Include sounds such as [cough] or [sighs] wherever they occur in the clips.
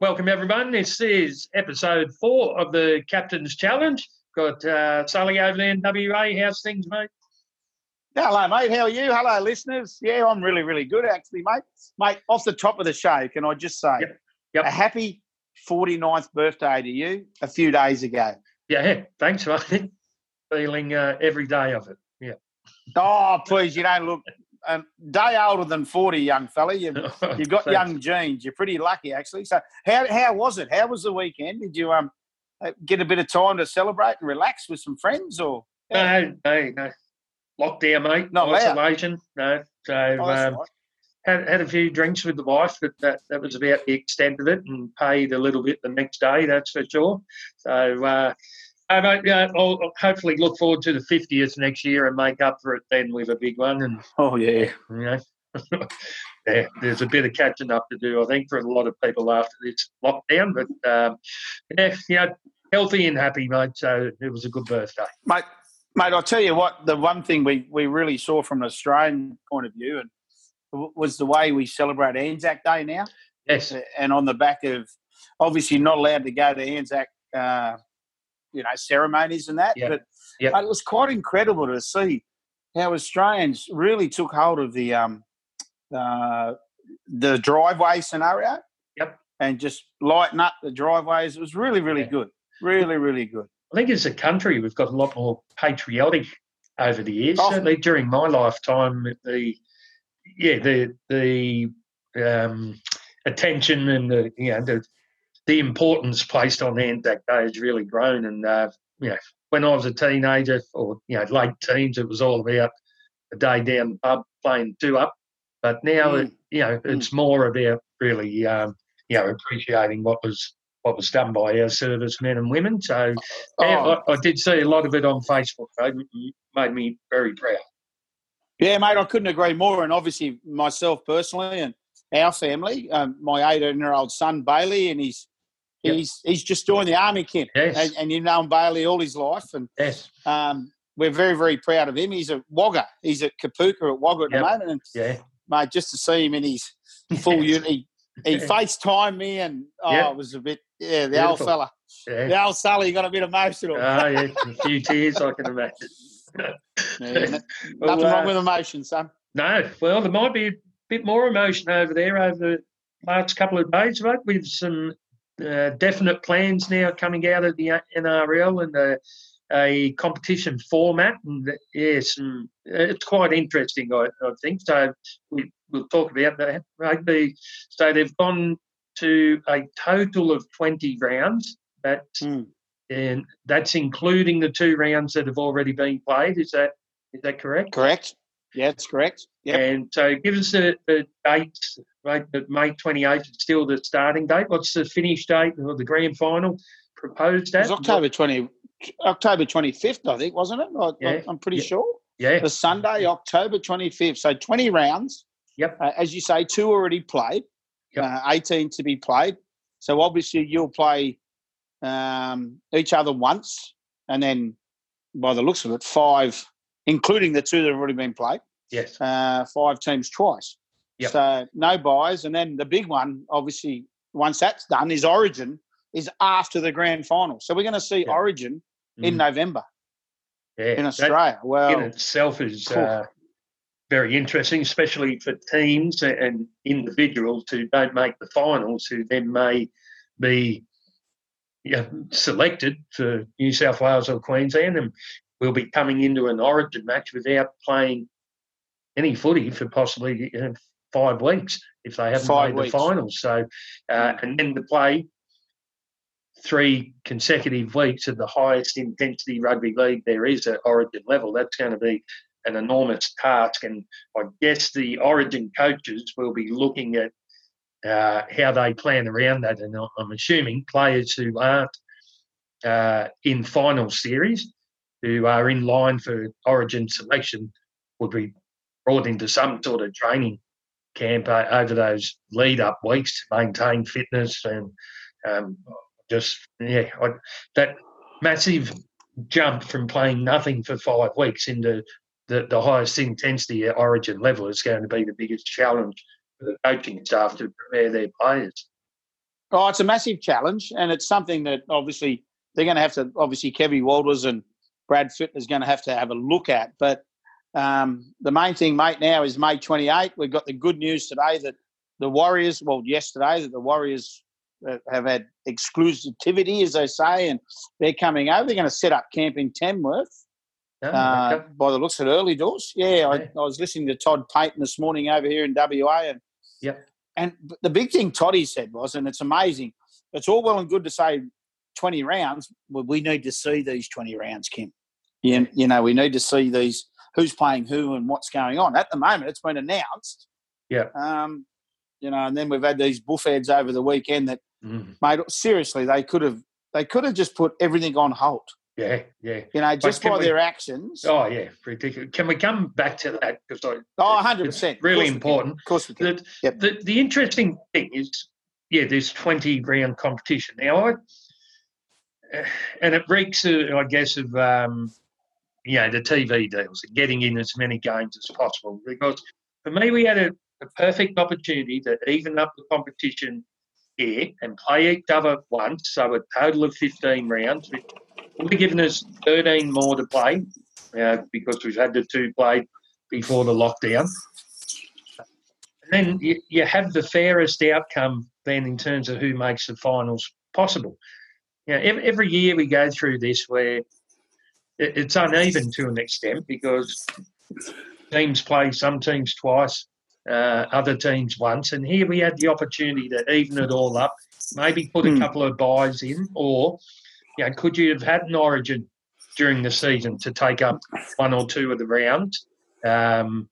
Welcome, everyone. This is episode four of the Captain's Challenge. Got uh, Sully over there in WA. How's things, mate? Hello, mate. How are you? Hello, listeners. Yeah, I'm really, really good, actually, mate. Mate, off the top of the show, can I just say Yep. Yep. a happy 49th birthday to you a few days ago. Yeah, thanks, mate. [laughs] Feeling uh, every day of it. Yeah. Oh, please, you don't look a day older than 40, young fella. You've, [laughs] you've got young genes. You're pretty lucky, actually. So, how, how was it? How was the weekend? Did you um uh, get a bit of time to celebrate and relax with some friends or? No, no, no. Lockdown, mate. Not allowed. Isolation. No. So Oh, um, right. had, had a few drinks with the wife, but that, that was about the extent of it and paid a little bit the next day, that's for sure. So, uh, I might, yeah, I'll hopefully look forward to the 50th next year and make up for it then with a big one. And Oh, yeah. you know. [laughs] yeah, there's a bit of catching up to do, I think, for a lot of people after this lockdown. But um, yeah, yeah, healthy and happy, mate. So it was a good birthday. Mate, mate, I'll tell you what, the one thing we, we really saw from an Australian point of view and was the way we celebrate Anzac Day now. Yes, And on the back of obviously not allowed to go to Anzac, uh, you know, ceremonies and that. But it was quite incredible to see how Australians really took hold of the um, uh, the driveway scenario. Yep. And just lighten up the driveways. It was really, really Yeah. good. Really, really good. I think as a country, we've got a lot more patriotic over the years. Oh. Certainly during my lifetime, the yeah, the the um, attention and the you know the the importance placed on Anzac Day has really grown. And uh, you know, when I was a teenager or you know late teens, it was all about a day down the pub playing two up. But now, Mm. it, you know, it's more about really um, you know appreciating what was what was done by our servicemen and women. So yeah, Oh. I, I did see a lot of it on Facebook. It made me very proud. Yeah, mate, I couldn't agree more. And obviously, myself personally and our family, um, my 18 year old son Bailey, and he's Yep. he's he's just joined the army camp, Yes. and, and you've known Bailey all his life, and Yes, um, we're very very proud of him. He's a Wagga, he's at Kapooka at Wagga at Yep. the moment, and yeah, mate, just to see him in his full unit, he, he [laughs] FaceTimed me, and oh, Yep. it was a bit yeah, the old fella, yeah. the old Sully got a bit emotional. Oh, yeah, [laughs] a few tears, I can imagine. Yeah, n- [laughs] Well, nothing uh, wrong with emotion, son. No, well, there might be a bit more emotion over there over the last couple of days, mate, with some uh, definite plans now coming out of the NRL and a, a competition format. And yes, and it's quite interesting, I, I think. So we, we'll talk about that. Rugby. So they've gone to a total of 20 rounds. That, Mm. and that's including the two rounds that have already been played. Is that is that correct? Correct. Yeah, that's correct. Yep. And so give us the, the dates, right? But May 28th is still the starting date. What's the finish date or the grand final proposed It at? was October twenty, October twenty fifth, I think, wasn't it? I, Yeah. I'm pretty Yeah. sure. Yeah. The Sunday, October twenty fifth. So twenty rounds. Yep. Uh, as you say, two already played. Yep. Uh, Eighteen to be played. So obviously you'll play um, each other once, and then by the looks of it, five, including the two that have already been played. Yes. Uh, five teams twice. Yep. So no buys, and then the big one, obviously, once that's done, is Origin is after the grand final. So we're going to see Yeah. Origin in Mm, November yeah. in Australia. in Well, itself is uh, very interesting, especially for teams and individuals who don't make the finals, who then may be yeah, selected for New South Wales or Queensland and will be coming into an origin match without playing any footy for possibly uh, five weeks if they haven't Five made weeks. the finals. So, uh, and then to play three consecutive weeks of the highest intensity rugby league there is at origin level, that's going to be an enormous task. And I guess the origin coaches will be looking at uh, how they plan around that. And I'm assuming players who aren't uh, in final series, who are in line for origin selection, would be brought into some sort of training camp uh, over those lead up weeks to maintain fitness and um, just, yeah, I, that massive jump from playing nothing for five weeks into the, the highest intensity at origin level is going to be the biggest challenge for the coaching staff to prepare their players. Oh, it's a massive challenge, and it's something that obviously they're going to have to. Obviously, Kevin Walters and Brad Fittler is going to have to have a look at. But um, the main thing, mate, now is May 28. We've got the good news today that the Warriors, well, yesterday, that the Warriors uh, have had exclusivity, as they say, and they're coming over. They're going to set up camp in Tamworth. Oh, uh, okay. by the looks of early doors, yeah, yeah. I, I, was listening to Todd Payten this morning over here in WA, and yep. And the big thing Toddy said was, and it's amazing. It's all well and good to say 20 rounds. Well, we need to see these 20 rounds, Kim. You, you know, we need to see these who's playing who and what's going on. At the moment, it's been announced. Yeah. Um, you know, and then we've had these buffheads over the weekend that mm. made seriously they could have they could have just put everything on hold. Yeah, yeah. You know, just by we, their actions. Oh, yeah, ridiculous. Can we come back to that? Because I, oh, 100%. really important. Of course we can. The, yep. the, the interesting thing is, yeah, there's 20 round competition. Now, I, [sighs] and it reeks, I guess, of, um, you know, the TV deals, and getting in as many games as possible. Because for me, we had a, a perfect opportunity to even up the competition here and play each other once, so a total of 15 rounds, which would have given us 13 more to play uh, because we've had the two played before the lockdown. And then you, you have the fairest outcome then in terms of who makes the finals possible. You know, every, every year we go through this where it, it's uneven to an extent because teams play some teams twice, uh, other teams once, and here we had the opportunity to even it all up, maybe put a hmm. couple of buys in, or you know, could you have had an origin during the season to take up one or two of the rounds? Um,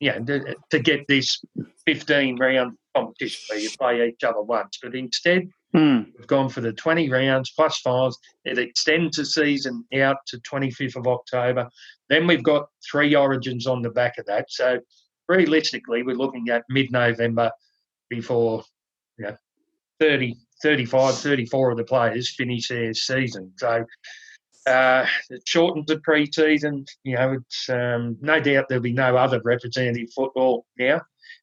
yeah, to, to, get this 15 round competition where you play each other once. But instead, mm. we've gone for the 20 rounds plus fives. It extends the season out to 25th of October. Then we've got three origins on the back of that. So realistically, we're looking at mid November before you know, 30, 35, 34 of the players finish their season. So uh, it shortens the pre-season. You know, it's um, no doubt there'll be no other representative football now.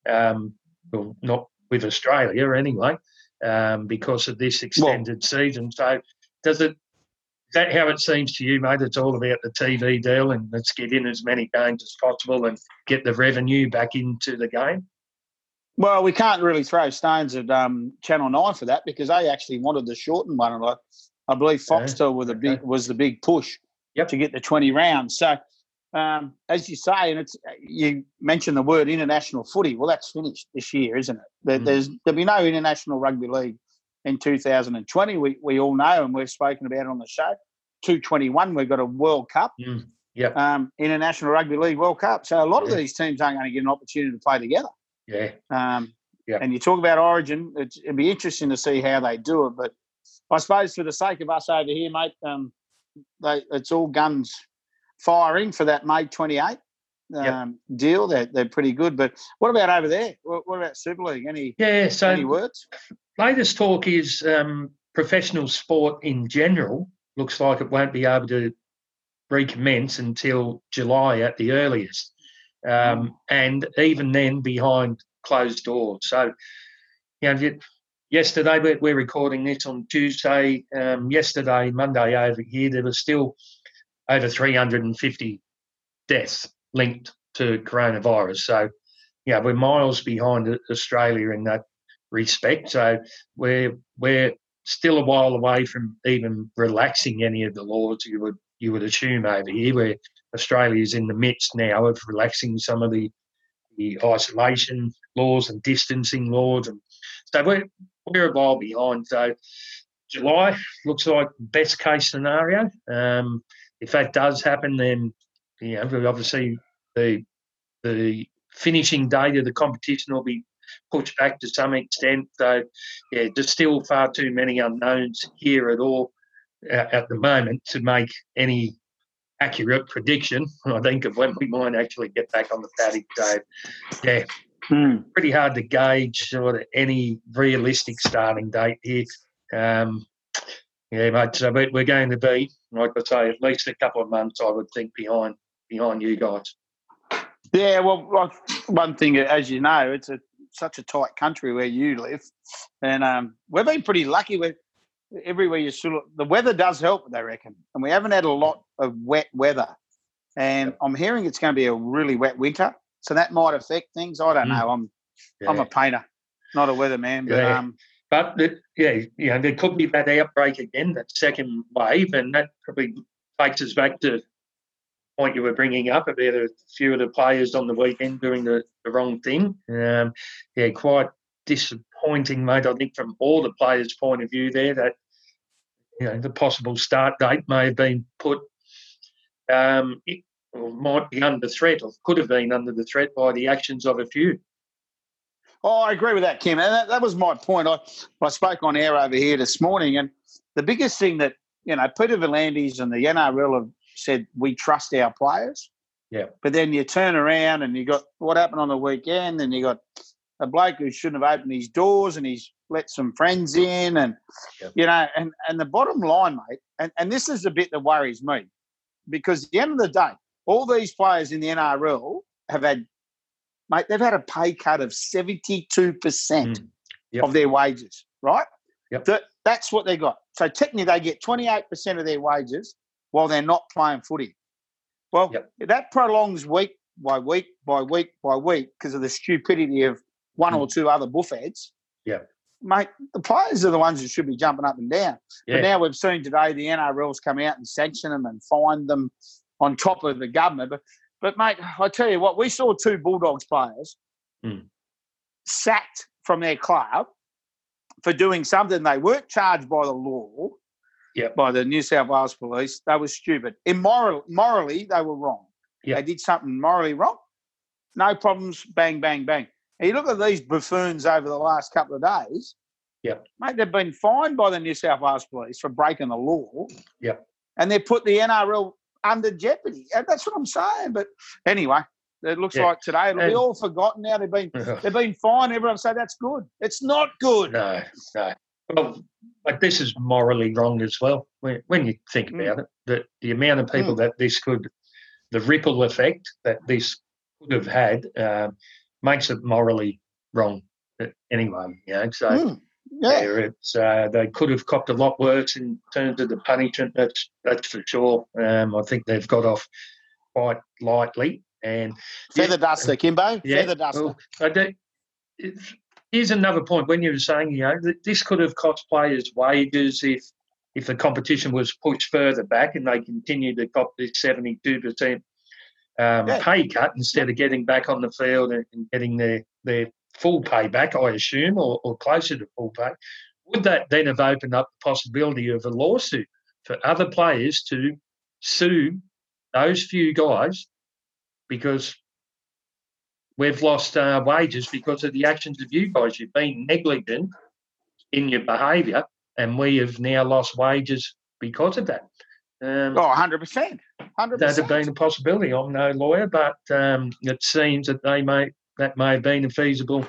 Um, well, not with Australia anyway, um, because of this extended well, season. So does it? Is that how it seems to you, mate? It's all about the TV deal, and let's get in as many games as possible and get the revenue back into the game. Well, we can't really throw stones at um, Channel Nine for that because they actually wanted the shortened one, and I, I believe Foxtel yeah. the okay. big was the big push yep. to get the twenty rounds. So, um, as you say, and it's you mentioned the word international footy. Well, that's finished this year, isn't it? There, mm. There's there'll be no international rugby league in 2020. We we all know, and we've spoken about it on the show. 221, we've got a World Cup. Mm. Yep. Um, International Rugby League World Cup. So a lot of these teams aren't going to get an opportunity to play together. Yeah. Um, yeah. And you talk about Origin, it'd be interesting to see how they do it. But I suppose for the sake of us over here, mate, um, they, it's all guns firing for that May 28 um, yep. deal. They're, they're pretty good. But what about over there? What, what about Super League? Any, yeah, so any words? Latest talk is um, professional sport in general looks like it won't be able to recommence until July at the earliest um, mm. and even then behind closed doors. So, you know, yesterday we're, we're recording this on Tuesday. Um, yesterday, Monday over here, there was still over 350 deaths linked to coronavirus. So, yeah, we're miles behind Australia in that respect. So we're we're still a while away from even relaxing any of the laws you would you would assume over here, where Australia is in the midst now of relaxing some of the the isolation laws and distancing laws, and so we're we're a while behind. So July looks like best case scenario. Um, if that does happen, then you know obviously the the finishing date of the competition will be pushed back to some extent. So yeah, there's still far too many unknowns here at all uh, at the moment to make any accurate prediction, [laughs] I think, of when we might actually get back on the paddock. So, yeah, hmm. pretty hard to gauge sort of any realistic starting date here. Um, yeah, mate. So we're going to be, like I say, at least a couple of months, I would think, behind behind you guys. Yeah, well, one thing, as you know, it's a such a tight country where you live, and um, we've been pretty lucky with everywhere you look. The weather does help, they reckon, and we haven't had a lot of wet weather. And I'm hearing it's going to be a really wet winter, so that might affect things. I don't mm. know. I'm yeah. I'm a painter, not a weatherman, but yeah. um, but yeah, you know, there could be that outbreak again, that second wave, and that probably takes us back to point you were bringing up about a few of the players on the weekend doing the, the wrong thing. Um, yeah, quite disappointing, mate. I think from all the players' point of view there that you know the possible start date may have been put um, it, or might be under threat or could have been under the threat by the actions of a few. Oh, I agree with that, Kim. And that, that was my point. I, I spoke on air over here this morning, and the biggest thing that, you know, Peter V'landys and the NRL have said we trust our players. Yeah. But then you turn around and you got what happened on the weekend, and you got a bloke who shouldn't have opened his doors and he's let some friends in, and yep. you know, and and the bottom line, mate, and, and this is the bit that worries me, because at the end of the day, all these players in the NRL have had, mate, they've had a pay cut of seventy-two percent mm. of their wages, right? Yep. That, that's what they got. So technically, they get twenty-eight percent of their wages while they're not playing footy. Well, yep. that prolongs week by week by week by week because of the stupidity of one mm. or two other buffheads. Yeah. Mate, the players are the ones that should be jumping up and down. Yeah. But now we've seen today the NRL's come out and sanction them and find them on top of the government. But, but mate, I tell you what, we saw two Bulldogs players mm. sacked from their club for doing something they weren't charged by the law yep. by the New South Wales Police. They were stupid. Immoral, morally, they were wrong. Yep. They did something morally wrong. No problems. Bang, bang, bang. And you look at these buffoons over the last couple of days. Yep. Mate, they've been fined by the New South Wales Police for breaking the law. Yep. And they put the NRL under jeopardy. And that's what I'm saying. But anyway, it looks yeah. like today it'll and, be all forgotten now. They've been [laughs] they've been fined. Everyone say that's good. It's not good. No, no. Well, like this is morally wrong as well. When, when you think mm. about it, that the amount of people mm. that this could, the ripple effect that this could have had, uh, makes it morally wrong. Anyway, you know, so mm. Yeah, it's uh, they could have copped a lot worse in terms of the punishment. That's that's for sure. Um, I think they've got off quite lightly. And feather yeah, duster, Kimbo. Yeah, feather duster. Well, I do, here's another point. When you were saying, you know, that this could have cost players wages if if the competition was pushed further back and they continued to cop this 72% um, yeah. pay cut instead of getting back on the field and, and getting their, their full payback, I assume, or, or closer to full pay. Would that then have opened up the possibility of a lawsuit for other players to sue those few guys because we've lost uh, wages because of the actions of you guys. You've been negligent in your behaviour, and we have now lost wages because of that. Um, oh, 100%. 100%. That'd have been a possibility. I'm no lawyer, but um, it seems that they may that may have been a feasible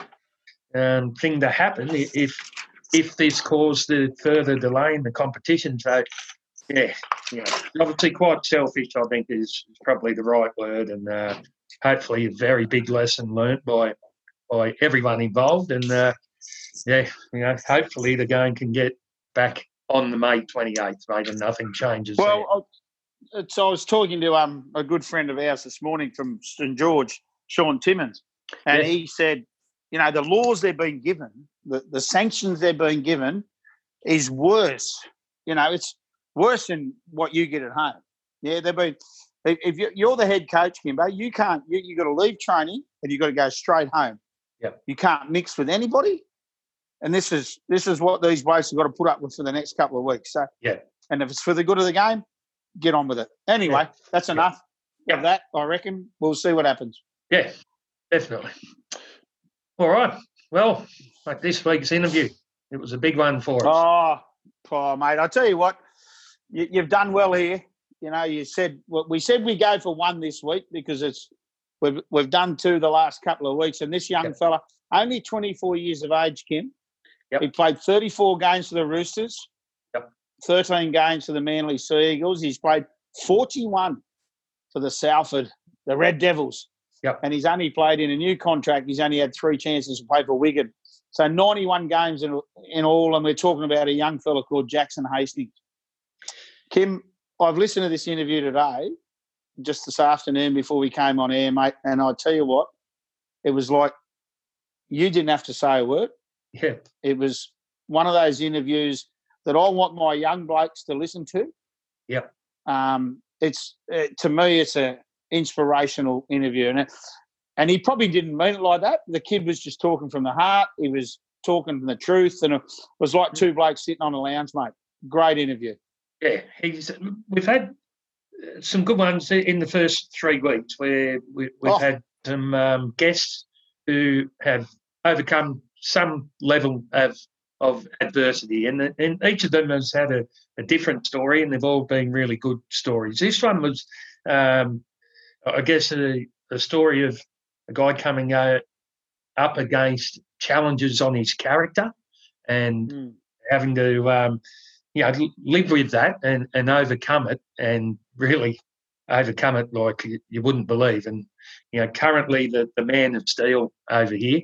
um, thing to happen if if this caused the further delay in the competition. So, yeah, yeah, obviously quite selfish. I think is, is probably the right word, and uh, hopefully a very big lesson learnt by by everyone involved. And uh, yeah, you know, hopefully the game can get back on the May 28th, mate, and nothing changes. Well, so I was talking to um, a good friend of ours this morning from St George, Shaun Timmins, and he said, you know, the laws they're being given, the, the sanctions they're being given, is worse. You know, it's worse than what you get at home. Yeah, they've been if you're the head coach, Kimbo, you can't. You you got to leave training and you've got to go straight home. Yep. You can't mix with anybody, and this is this is what these blokes have got to put up with for the next couple of weeks. So yeah, and if it's for the good of the game, get on with it. Anyway, yeah. that's enough yeah. of that. I reckon we'll see what happens. Yeah, definitely. All right. Well, like this week's interview, it was a big one for us. Oh, oh mate, I tell you what, you, you've done well here you know, you said well, we said we go for one this week because it's we've we've done two the last couple of weeks, and this young yep. fella, only 24 years of age, Kim, yep. he played 34 games for the Roosters, yep. 13 games for the Manly Sea Eagles. He's played 41 for the Salford, the Red Devils. Yep. And he's only played in a new contract. He's only had three chances to play for Wigan. So 91 games in, in all, and we're talking about a young fella called Jackson Hastings. Kim, I've listened to this interview today, just this afternoon before we came on air, mate, and I tell you what, it was like you didn't have to say a word. Yeah. It was one of those interviews that I want my young blokes to listen to. Yep. Um, it's uh, to me, it's a inspirational interview, and and he probably didn't mean it like that. The kid was just talking from the heart. He was talking from the truth, and it was like two blokes sitting on a lounge, mate. Great interview. Yeah, he's. We've had uh, some good ones in the first three weeks where we, we've Oh. had some um, guests who have overcome some level of of adversity, and, and each of them has had a, a different story, and they've all been really good stories. This one was, um, I guess, the, a story of a guy coming uh, up against challenges on his character, and Mm. having to um, you know live with that and, and overcome it and really overcome it like you, you wouldn't believe and you know currently the, the man of steel over here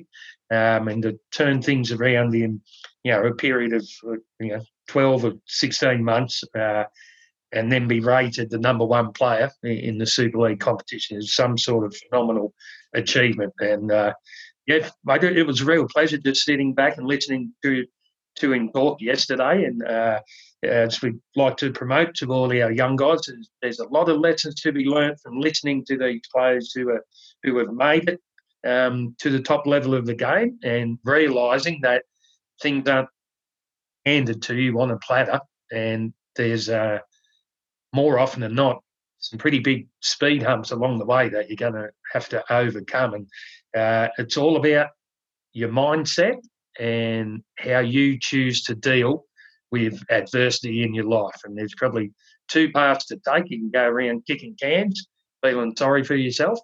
um, and to turn things around in you know a period of uh, you know 12 or 16 months uh, and then be rated the number one player in the Super League competition is some sort of phenomenal achievement and uh, yeah, it was a real pleasure just sitting back and listening to to him talk yesterday. And uh, as we like to promote to all our young guys, there's, a lot of lessons to be learnt from listening to these players who are who have made it um, to the top level of the game and realising that things aren't handed to you on a platter, and there's uh, more often than not some pretty big speed humps along the way that you're going to have to overcome. And uh, it's all about your mindset and how you choose to deal with adversity in your life. And there's probably two paths to take. You can go around kicking cans, feeling sorry for yourself,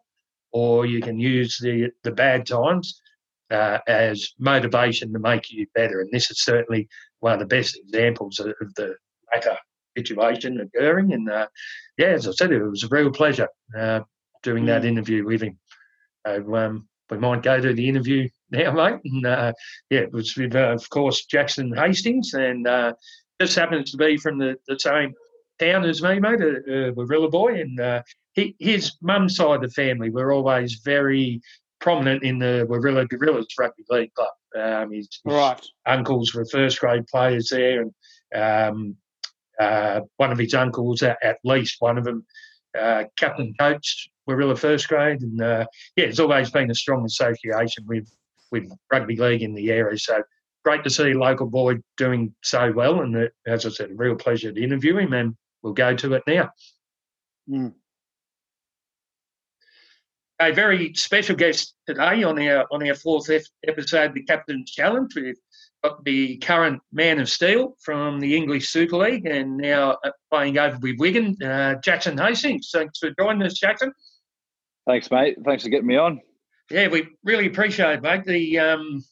or you can use the the bad times uh, as motivation to make you better. And this is certainly one of the best examples of, of the latter situation occurring. And uh, yeah, as I said, it was a real pleasure uh, doing that interview with him. So, um, we might go to the interview [laughs] now, mate. And uh, yeah, it was with, uh, of course, Jackson Hastings, and uh, just happens to be from the, the same town as me, mate, a, a Warilla boy. And uh, he, his mum's side of the family were always very prominent in the Warilla Gorillas Rugby League Club. Um, his, his Right. uncles were first grade players there, and um, uh, one of his uncles, at, at least one of them, uh, captain coach Warilla first grade, and uh, yeah, it's always been a strong association with with rugby league in the area. So great to see local boy doing so well, and uh, as I said, a real pleasure to interview him, and we'll go to it now. Mm. A very special guest today on our on our fourth episode, the Captain's Challenge. We've got the current man of steel from the English Super League, and now uh, playing over with Wigan, uh, Jackson Hastings. Thanks for joining us, Jackson. Thanks, mate. Thanks for getting me on. Yeah, we really appreciate it, mate. The um,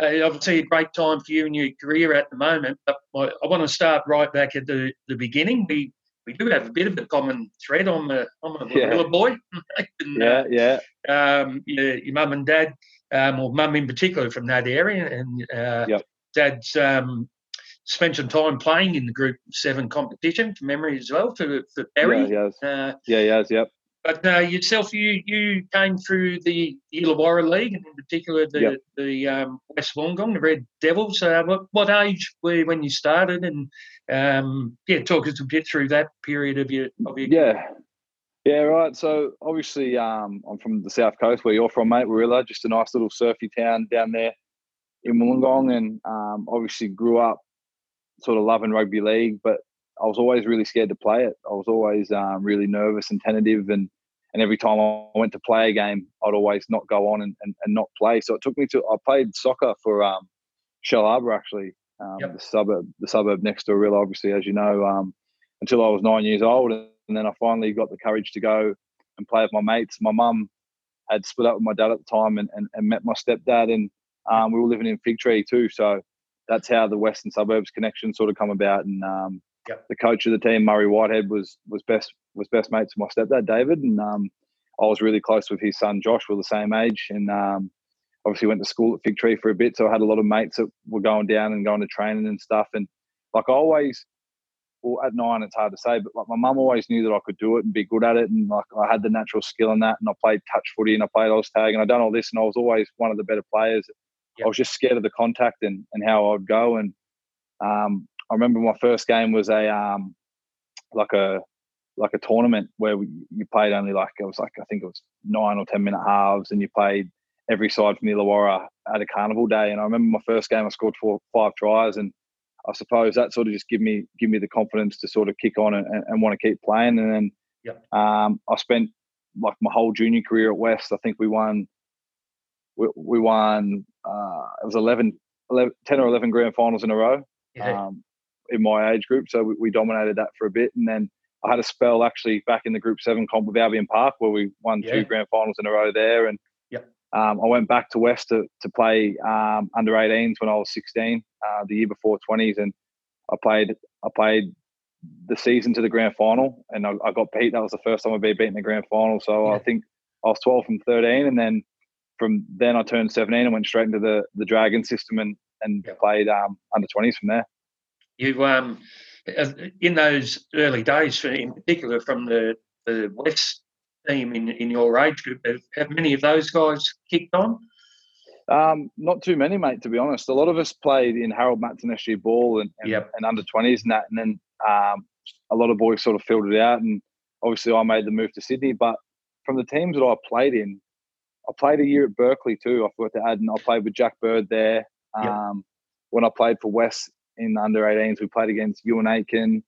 uh, obviously a great time for you and your career at the moment, but I, I want to start right back at the, the beginning. We we do have a bit of a common thread. I'm a I'm a Yeah. Boy. [laughs] and, uh, Yeah, yeah, um, your, your mum and dad, um, or mum in particular from that area, and uh, Yep. Dad's um, spent some time playing in the Group Seven competition from memory as well for for Berry. yeah, yes, Uh, yeah, yes, yep. but uh, yourself, you you came through the Illawarra League, and in particular the Yep. the um, West Wollongong, the Red Devils. Uh, what, what age were you when you started? And um, yeah, talk us a bit through that period of your of your Yeah. Yeah, right. So obviously, um, I'm from the south coast where you're from, mate. Warilla, just a nice little surfy town down there in Wollongong, and um, obviously grew up sort of loving rugby league, but I was always really scared to play it. I was always um, really nervous and tentative, and and every time I went to play a game, I'd always not go on and, and, and not play. So it took me to I played soccer for um, Shellharbour actually, um, Yep. the suburb the suburb next to Warilla, obviously as you know, um, until I was nine years old, and then I finally got the courage to go and play with my mates. My mum had split up with my dad at the time and, and, and met my stepdad, and um, we were living in Fig Tree too. So that's how the Western Suburbs connection sort of come about. And um, Yep. the coach of the team, Murray Whitehead, was was best was best mates with my stepdad, David. And um, I was really close with his son Josh. We're the same age, and um, obviously went to school at Fig Tree for a bit. So I had a lot of mates that were going down and going to training and stuff. And like I always, well, at nine, it's hard to say, but like my mum always knew that I could do it and be good at it. And like I had the natural skill in that. And I played touch footy and I played Oztag and I done all this. And I was always one of the better players. I was just scared of the contact and, and how I'd go. And um, I remember my first game was a um, like a like a tournament where we, you played only like it was like I think it was nine or ten minute halves, and you played every side from the Illawarra at a carnival day. And I remember my first game, I scored four, five tries, and I suppose that sort of just give me give me the confidence to sort of kick on and, and want to keep playing. And then yep. um, I spent like my whole junior career at West. I think we won we, we won uh, it was 11, 11, 10 or eleven grand finals in a row. Yeah. Um, in my age group, so we, we dominated that for a bit, and then I had a spell actually back in the Group Seven comp with Albion Park where we won yeah. two grand finals in a row there, and um, I went back to West to, to play um, under 18s when I was 16, uh, the year before 20s, and I played I played the season to the grand final, and I, I got beat. That was the first time I'd been beaten in the grand final. So yeah. I think I was 12 from 13, and then from then I turned 17 and went straight into the the Dragon system and and yeah. played um, under 20s from there. You um in those early days, in particular from the the West team in, in your age group, have, have many of those guys kicked on? Um, not too many, mate. To be honest, a lot of us played in Harold Matthews SG Ball and, and, yep. and under twenties and that, and then um, a lot of boys sort of filled it out. And obviously, I made the move to Sydney. But from the teams that I played in, I played a year at Berkeley too. I forgot to add, and I played with Jack Bird there. Um, yep. When I played for West in the under 18s, we played against Euan Aitken,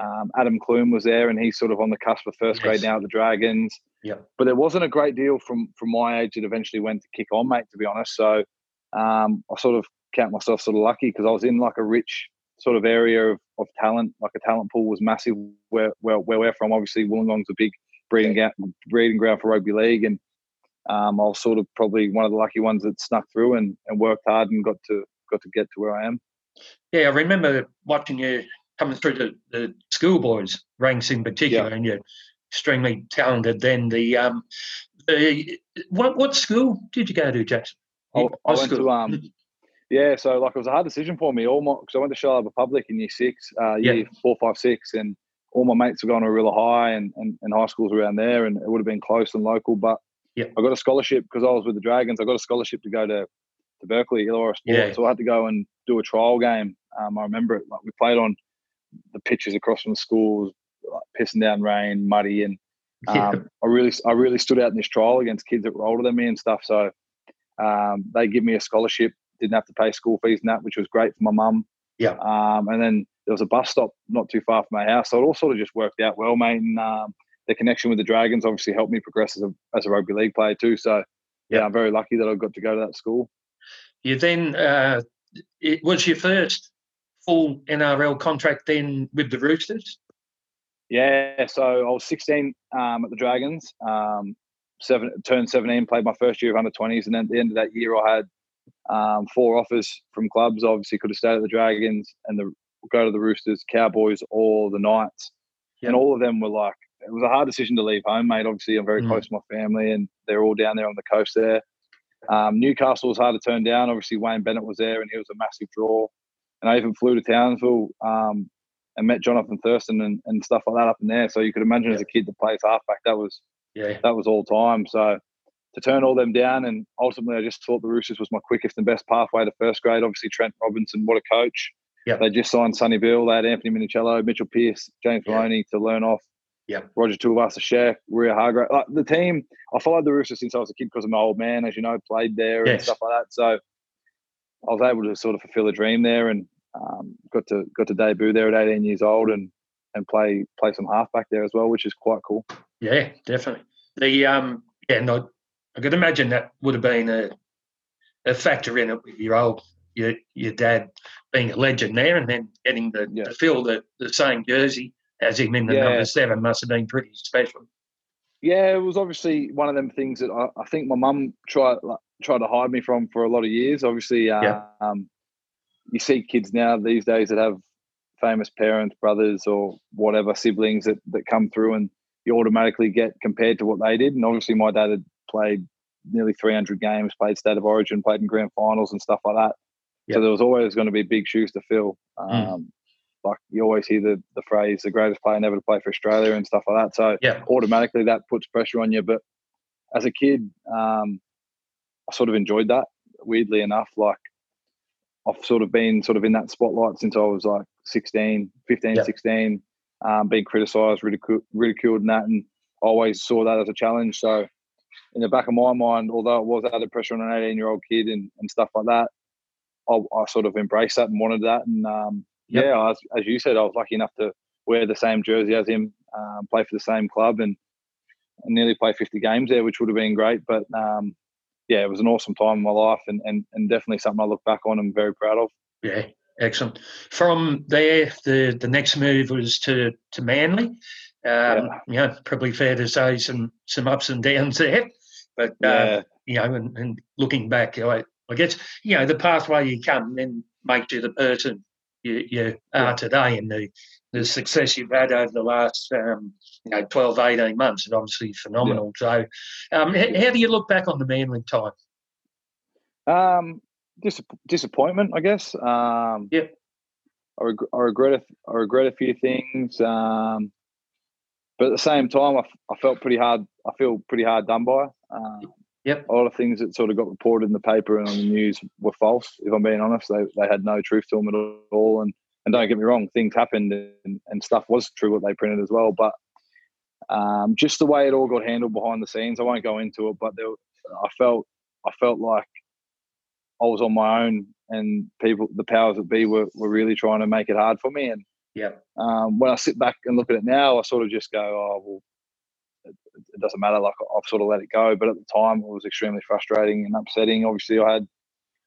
um, Adam Clune was there, and he's sort of on the cusp of first yes. grade now at the Dragons. Yeah. But there wasn't a great deal from from my age that eventually went to kick on, mate. To be honest, so um, I sort of count myself sort of lucky because I was in like a rich sort of area of, of talent. Like a talent pool was massive where where, where we're from. Obviously, Wollongong's a big breeding yeah. breeding ground for rugby league, and um, I was sort of probably one of the lucky ones that snuck through and, and worked hard and got to got to get to where I am. Yeah, I remember watching you coming through the, the schoolboys ranks in particular, yeah. and you're extremely talented. Then the um, the what what school did you go to, Jackson? I, I went to um, yeah. So like it was a hard decision for me. All my because I went to Shellharbour Public in year six, uh, year yeah. four, five, six, and all my mates were going to real high and, and, and high schools around there, and it would have been close and local. But yeah. I got a scholarship because I was with the Dragons. I got a scholarship to go to to Berkeley, Illawarra Sport. Yeah. So I had to go and do a trial game. Um, I remember it. Like we played on the pitches across from the schools, like pissing down rain, muddy, and [laughs] um, yeah. I really I really stood out in this trial against kids that were older than me and stuff. So um, they give me a scholarship, didn't have to pay school fees and that, which was great for my mum. Yeah. Um, and then there was a bus stop not too far from my house, so it all sort of just worked out well, mate. And um, the connection with the Dragons obviously helped me progress as a as a rugby league player too. So yeah, I'm very lucky that I got to go to that school. You then uh, it was your first full NRL contract then with the Roosters? Yeah, so I was 16 um, at the Dragons. Um, seven turned 17, played my first year of under 20s, and then at the end of that year, I had um, four offers from clubs. Obviously, could have stayed at the Dragons and the go to the Roosters, Cowboys, or the Knights, yep. and all of them were like it was a hard decision to leave home, mate. Obviously, I'm very mm. close to my family, and they're all down there on the coast there. Um, Newcastle was hard to turn down. Obviously, Wayne Bennett was there, and he was a massive draw and I even flew to Townsville um, and met Johnathan Thurston and, and stuff like that up in there. So you could imagine yeah. as a kid that plays halfback, that was yeah that was all time. So to turn all them down and ultimately I just thought the Roosters was my quickest and best pathway to first grade. Obviously Trent Robinson, what a coach. Yeah. They just signed Sonny Bill, they had Anthony Minichiello, Mitchell Pearce, James yeah. Maloney to learn off. Yeah. Roger Tuivasa-Sheck, Waerea-Hargreaves. Like the team, I followed the Roosters since I was a kid because of my old man, as you know, played there yes. and stuff like that. So I was able to sort of fulfill a dream there and um, got to got to debut there at 18 years old and and play play some halfback there as well, which is quite cool. Yeah, definitely. The um yeah, no, I could imagine that would have been a a factor in it with your old your your dad being a legend there, and then getting the yeah. to fill the the same jersey as him in the yeah. number seven must have been pretty special. Yeah, it was obviously one of them things that I, I think my mum tried like, tried to hide me from for a lot of years. Obviously, uh, yeah. um, you see kids now these days that have famous parents, brothers, or whatever siblings that, that come through, and you automatically get compared to what they did. And obviously, my dad had played nearly 300 games, played state of origin, played in grand finals and stuff like that. Yep. So there was always going to be big shoes to fill. Hmm. Um, mm. Like you always hear the, the phrase, the greatest player never to play for Australia and stuff like that. So yep. automatically that puts pressure on you. But as a kid, um, I sort of enjoyed that, weirdly enough. Like I've sort of been sort of in that spotlight since I was like 16, 15, yep. 16, um, being criticised, ridiculed, ridiculed and that. And I always saw that as a challenge. So in the back of my mind, although it was added pressure on an 18 year old kid and, and stuff like that, I, I, sort of embraced that and wanted that. And um, yep. yeah, as, as you said, I was lucky enough to wear the same jersey as him, um, play for the same club, and, and, nearly play 50 games there, which would have been great. But um, yeah, it was an awesome time in my life and, and, and definitely something I look back on and very proud of. Yeah, excellent. From there, the, the next move was to, to Manly. Um, yeah. You know, probably fair to say some some ups and downs there. But, uh, yeah. you know, and, and looking back, I, I guess, you know, the pathway you come then makes you the person you, you are today and the, the success you've had over the last, um, you know, 12, 18 months is obviously phenomenal. Yeah. So um, how, how do you look back on the Manly time? Um, dis- disappointment, I guess. Um, yeah. I, reg- I regret a, I regret a few things, um, but at the same time, I, f- I felt pretty hard. I feel pretty hard done by. Um, Yep. A lot of things that sort of got reported in the paper and on the news were false. If I'm being honest, they, they had no truth to them at all. And and don't get me wrong, things happened and, and stuff was true what they printed as well. But um, just the way it all got handled behind the scenes, I won't go into it. But there, I felt I felt like I was on my own, and people, the powers that be, were, were really trying to make it hard for me. And yeah, um, when I sit back and look at it now, I sort of just go, oh well, it doesn't matter. Like I've sort of let it go. But at the time, it was extremely frustrating and upsetting. Obviously, I had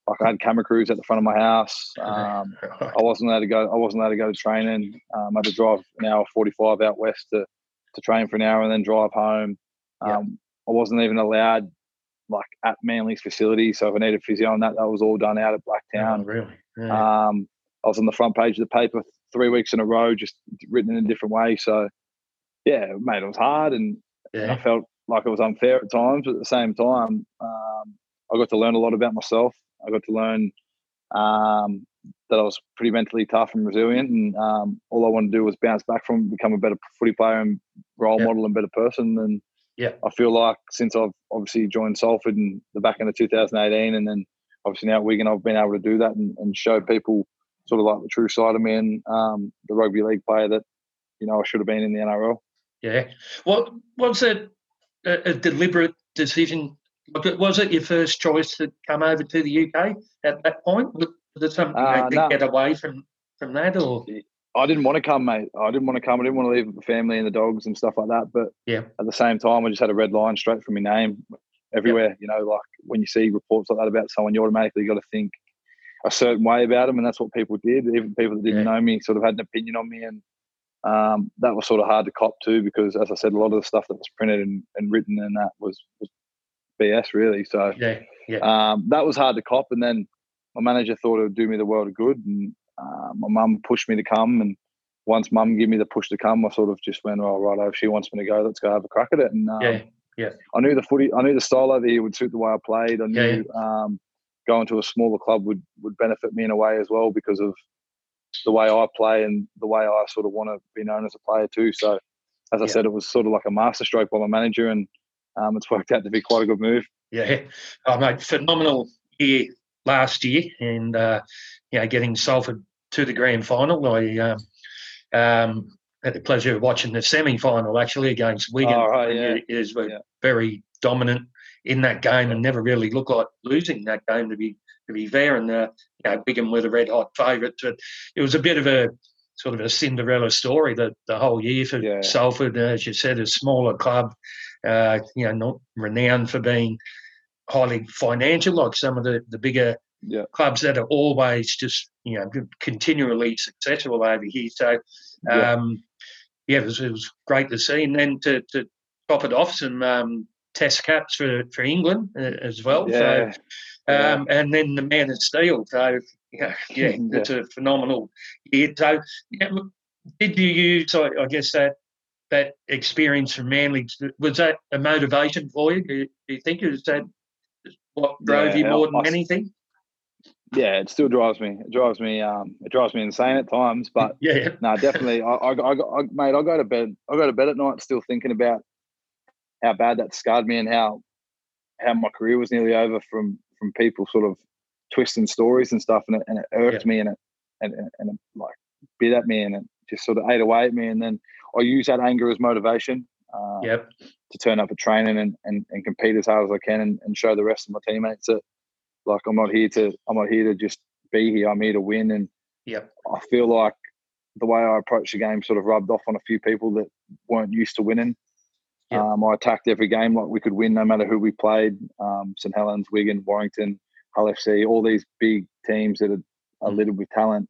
like I had camera crews at the front of my house. [laughs] Um, I wasn't allowed to go. I wasn't allowed to go to training. Um, I had to drive an hour forty-five out west to to train for an hour and then drive home. Um, I wasn't even allowed like at Manly's facility. So if I needed physio on that, that was all done out at Blacktown. Oh, really? Yeah. Um, I was on the front page of the paper three weeks in a row, just written in a different way. So yeah, mate, it was hard, and yeah. I felt like it was unfair at times, but at the same time, um, I got to learn a lot about myself. I got to learn um, that I was pretty mentally tough and resilient, and um, all I wanted to do was bounce back from, become a better footy player and role yeah. model and better person. And yeah, I feel like since I've obviously joined Salford in the back end of 2018, and then obviously now at Wigan, I've been able to do that and, and show people sort of like the true side of me and um, the rugby league player that you know I should have been in the NRL. Yeah. What was it a, a, deliberate decision? Was it your first choice to come over to the UK at that point? Was it something uh, to no. get away from from that, or? I didn't want to come, mate. I didn't want to come. I didn't want to leave the family and the dogs and stuff like that. But yeah, at the same time, I just had a red line straight from my name everywhere. Yep. You know, like when you see reports like that about someone, you automatically got to think a certain way about them, and that's what people did. Even people that didn't yeah. know me sort of had an opinion on me, and um, that was sort of hard to cop too because, as I said, a lot of the stuff that was printed and, and written in that was, was BS really. So yeah, yeah. Um, that was hard to cop. And then my manager thought it would do me the world of good, and uh, my mum pushed me to come. And once mum gave me the push to come, I sort of just went, "Oh right, if she wants me to go, let's go have a crack at it." And um, yeah, yeah. I knew the footy, I knew the style over here would suit the way I played. I knew yeah, yeah. Um, going to a smaller club would would benefit me in a way as well because of the way I play and the way I sort of want to be known as a player too. So, as I yeah. said, it was sort of like a masterstroke by my manager, and um, it's worked out to be quite a good move. Yeah, oh, mate, phenomenal year last year, and uh, know, getting Salford to the grand final. I um, um, had the pleasure of watching the semi final actually against Wigan. Oh, right, yeah. It is yeah. very dominant in that game and never really looked like losing that game to be to be fair. And uh, you know, Wigan were the red hot favourites. But it was a bit of a sort of a Cinderella story that the whole year for yeah. Salford, as you said, a smaller club, uh, you know, not renowned for being highly financial like some of the, the bigger yeah. clubs that are always just, you know, continually successful over here. So, um, yeah, it, was, it was great to see. And then to, to top it off, some um, test caps for, for England uh, as well. Yeah. So, um, and then the Man of Steel. So [laughs] yeah, yeah, it's a phenomenal year. So yeah, did you use? I, I guess that that experience from Manly was that a motivation for you? Do you, do you think is that what drove Yeah, you more than I- anything? Yeah, it still drives me. It drives me. Um, it drives me insane at times. [laughs] But Yeah, no, definitely. I, I, I, I, mate, I go to bed. I go to bed at night still thinking about how bad that scarred me and how how my career was nearly over from from people sort of twisting stories and stuff, and it, and it irked me and it and and, and it, like bit at me and it just sort of ate away at me. And then I use that anger as motivation. Uh, yep, to turn up at training and, and, and compete as hard as I can and, and show the rest of my teammates that like I'm not here to I'm not here to just be here. I'm here to win. And yep, I feel like the way I approached the game sort of rubbed off on a few people that weren't used to winning. Yep. Um, I attacked every game like we could win no matter who we played. Um, St Helens, Wigan, Warrington, Hull FC, all these big teams that are, are Mm. littered with talent.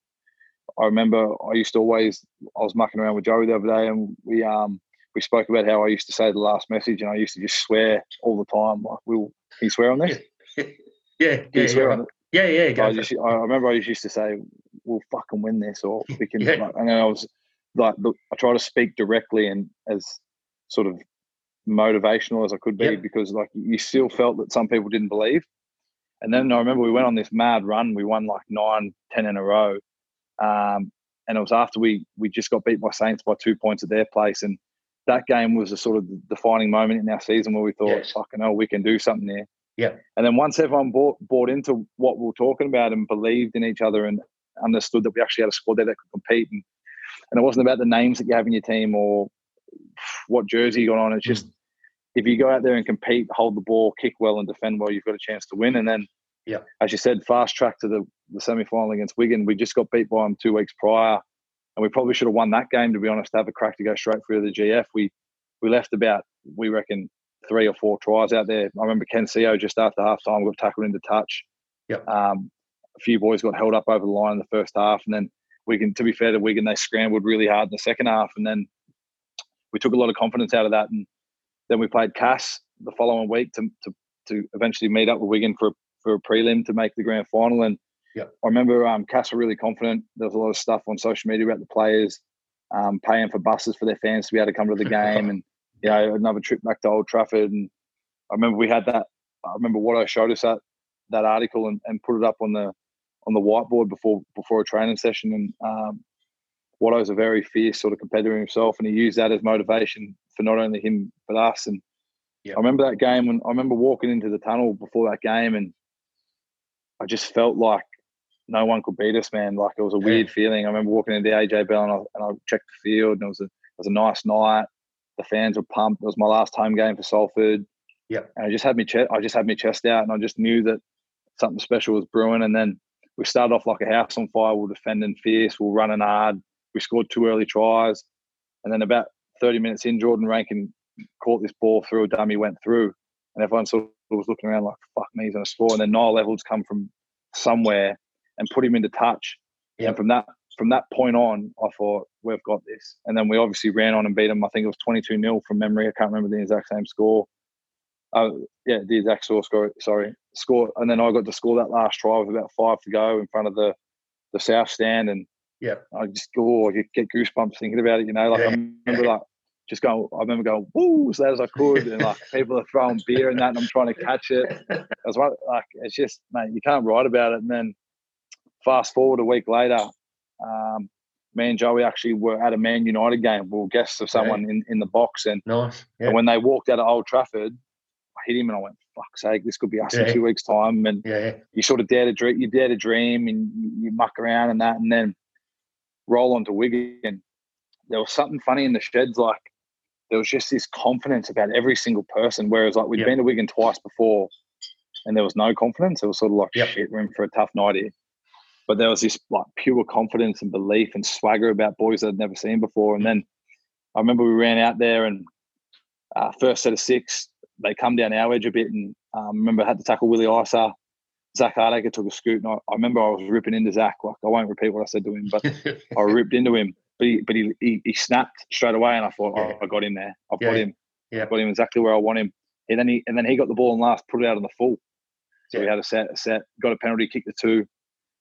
I remember I used to always I was mucking around with Joey the other day and we um we spoke about how I used to say the last message and I used to just swear all the time. Like, will can you swear on this? yeah, [laughs] yeah, yeah, swear right. on it? yeah, yeah. I, just. I remember I used to say, "We'll fucking win this," or "We [laughs] can." Yeah. like, and then I was like, I try to speak directly and as sort of motivational as I could be Yep. because like you still felt that some people didn't believe. And then I remember we went on this mad run. We won like nine, ten in a row, um, and it was after we we just got beat by Saints by two points at their place, and that game was a sort of defining moment in our season where we thought, Yes. "Fucking hell, we can do something there." Yeah. And then once everyone bought bought into what we were talking about and believed in each other and understood that we actually had a squad there that could compete, and and it wasn't about the names that you have in your team or what jersey you got on. It's just if you go out there and compete, hold the ball, kick well, and defend well, you've got a chance to win. And then, Yeah. as you said, fast track to the, the semi final against Wigan. We just got beat by them two weeks prior, and we probably should have won that game to be honest. To have a crack to go straight through the GF, we we left about we reckon three or four tries out there. I remember Ken Sio just after half time got tackled into touch. Yep. Um, a few boys got held up over the line in the first half, and then Wigan. To be fair to Wigan, they scrambled really hard in the second half, and then we took a lot of confidence out of that. And then we played Cas the following week to to, to eventually meet up with Wigan for for a prelim to make the grand final. And. I remember um, Cas were really confident. There was a lot of stuff on social media about the players um, paying for buses for their fans to be able to come to the [laughs] game, and you know another trip back to Old Trafford. And I remember we had that. I remember Watto showed us that that article and, and put it up on the on the whiteboard before before a training session. And um, Watto's a very fierce sort of competitor himself, and he used that as motivation for not only him but us. And Yeah. I remember that game when I remember walking into the tunnel before that game, and I just felt like no one could beat us, man. Like it was a weird feeling. I remember walking into the AJ Bell and I, and I checked the field, and it was a it was a nice night. The fans were pumped. It was my last home game for Salford. Yep. And I just had me chest. I just had my chest out, and I just knew that something special was brewing. And then we started off like a house on fire. We are defending fierce. We are running hard. We scored two early tries, and then about 30 minutes in, Jordan Rankin caught this ball through a dummy, went through, and everyone sort of was looking around like, "Fuck me, he's going to score." And then Niall Evalds come from somewhere and put him into touch. Yep. And from that from that point on, I thought we've got this. And then we obviously ran on and beat them. I think it was 22 0 from memory. I can't remember the exact same score. Uh, yeah, the exact score. Score. Sorry, score. And then I got to score that last try with about five to go in front of the the south stand, and Yep. I just go, I get goosebumps thinking about it. You know, like Yeah. I remember like just going. I remember going woo as loud as I could, and like people are throwing beer and that, and I'm trying to catch it. I was like, like it's just mate, you can't write about it. And then fast forward a week later, um, me and Joey actually were at a Man United game. We were guests of someone in, in the box, and, Nice. Yeah. and when they walked out of Old Trafford, I hit him and I went, "Fuck's sake, this could be us Yeah. in two weeks' time." And yeah. you sort of dare to dream, you dare to dream, and you, you muck around and that, and then roll onto Wigan. There was something funny in the sheds, like there was just this confidence about every single person. Whereas, like we'd Yep. been to Wigan twice before, and there was no confidence. It was sort of like, Yep. shit, we're in for a tough night here. But there was this like pure confidence and belief and swagger about boys that I'd never seen before. And then I remember we ran out there and uh, first set of six, they come down our edge a bit, and um, remember I had to tackle Willie Isa. Zak Hardaker took a scoot, and I, I remember I was ripping into Zak. Like I won't repeat what I said to him, but [laughs] I ripped into him. But he, but he, he, he snapped straight away, and I thought, Yeah. oh, I got him there. I've Yeah. got him. Yeah. I've got him exactly where I want him. And then he and then he got the ball and last, put it out on the full. So we Yeah. had a set, a set, got a penalty, kicked the two.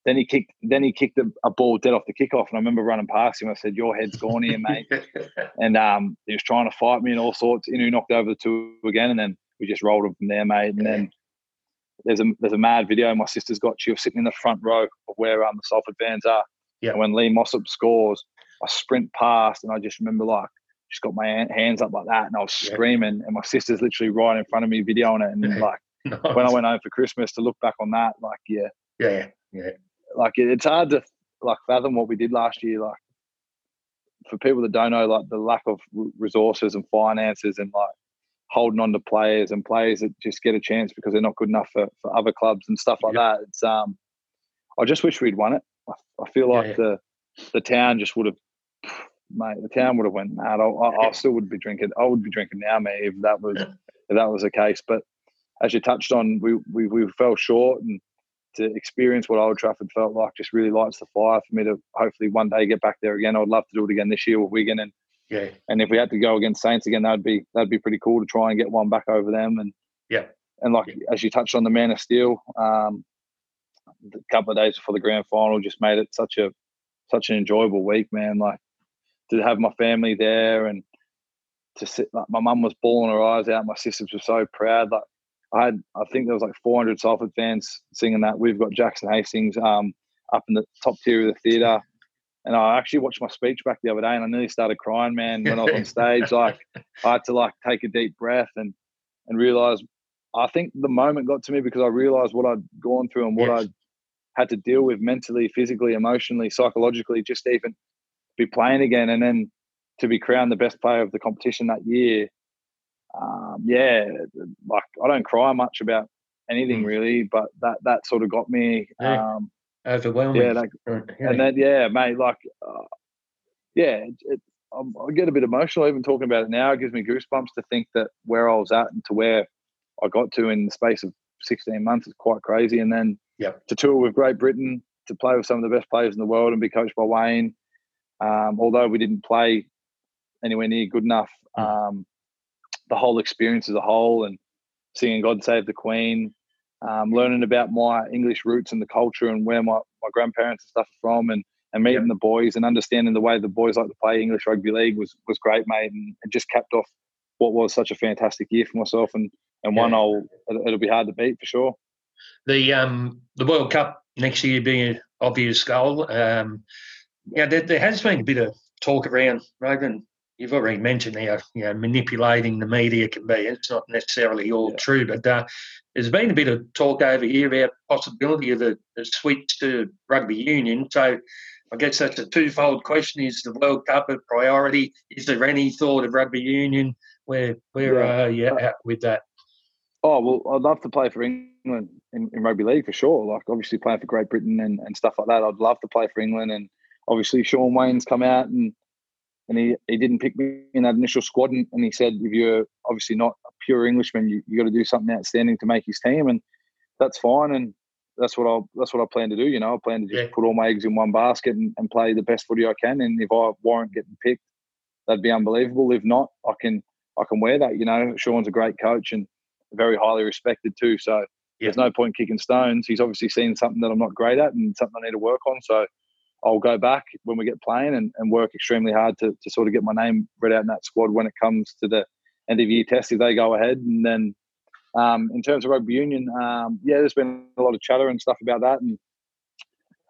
then he kicked then he kicked a, a, ball dead off the kickoff, and I remember running past him. I said, "Your head's gone here, mate." [laughs] and um, he was trying to fight me and all sorts. You know, he knocked over the two again, and then we just rolled him from there, mate. And then there's a there's a mad video my sister's got. She was sitting in the front row of where um the Salford fans are. Yeah. And when Lee Mossop scores, I sprint past, and I just remember like just got my hands up like that, and I was yeah. screaming, and my sister's literally right in front of me videoing it, and yeah. like [laughs] nice. when I went home for Christmas to look back on that, like yeah, yeah, yeah, like it's hard to like fathom what we did last year. Like for people that don't know, like the lack of resources and finances and like holding on to players and players that just get a chance because they're not good enough for, for other clubs and stuff like that. It's um, I just wish we'd won it. I, I feel like yeah, yeah. the the town just would have, mate. The town would have went mad. I, I, I, still would be drinking. I would be drinking now, mate, if that was if that was the case. But as you touched on, we we, we fell short and to experience what Old Trafford felt like just really lights the fire for me to hopefully one day get back there again. I'd love to do it again this year with Wigan and yeah. And if we had to go against Saints again, that'd be that'd be pretty cool to try and get one back over them. And yeah. And like yeah. as you touched on the Man of Steel, um, a couple of days before the grand final just made it such a such an enjoyable week, man. Like to have my family there and to sit like my mum was bawling her eyes out. My sisters were so proud. Like I had, I think there was like 400 Salford fans singing that. We've got Jackson Hastings um, up in the top tier of the theatre. And I actually watched my speech back the other day and I nearly started crying, man, when I was on stage. [laughs] Like I had to like take a deep breath and and realize I think the moment got to me because I realized what I'd gone through and what yes. I'd had to deal with mentally, physically, emotionally, psychologically, just even be playing again and then to be crowned the best player of the competition that year um, yeah, like I don't cry much about anything mm. really, but that that sort of got me. Um, Overwhelming. Yeah, like, and then yeah, mate, like uh, yeah, it, it, I get a bit emotional even talking about it now. It gives me goosebumps to think that where I was at and to where I got to in the space of 16 months is quite crazy. And then yep. to tour with Great Britain, to play with some of the best players in the world and be coached by Wayne. Um, although we didn't play anywhere near good enough, mm. um, the whole experience as a whole and singing God Save the Queen, um, learning about my English roots and the culture and where my, my grandparents and stuff are from and, and meeting the boys and understanding the way the boys like to play English rugby league was was great, mate. And it just capped off what was such a fantastic year for myself and, and yeah. one I'll it'll be hard to beat for sure. The um the World Cup next year being an obvious goal. Um, yeah, there, there has been a bit of talk around Rogan you've already mentioned how you know manipulating the media can be. It's not necessarily all yeah. true, but uh, there's been a bit of talk over here about possibility of a, a, switch to rugby union. So I guess that's a twofold question: Is the World Cup a priority? Is there any thought of rugby union? Where where yeah. are you at with that? Oh well, I'd love to play for England in, in rugby league for sure. Like obviously playing for Great Britain and, and stuff like that. I'd love to play for England and obviously Shaun Wane's come out and and he, he didn't pick me in that initial squad. And, and he said, if you're obviously not a pure Englishman, you, you got to do something outstanding to make his team, and that's fine. And that's what I'll that's what I plan to do. You know, I plan to just yeah. put all my eggs in one basket and, and play the best footy I can. And if I warrant getting picked, that'd be unbelievable. If not, I can I can wear that. You know, Shaun's a great coach and very highly respected too. So yeah. there's no point kicking stones. He's obviously seen something that I'm not great at and something I need to work on. So I'll go back when we get playing and, and work extremely hard to, to sort of get my name read out in that squad when it comes to the end of year test if they go ahead. And then um, in terms of rugby union, um, yeah, there's been a lot of chatter and stuff about that. And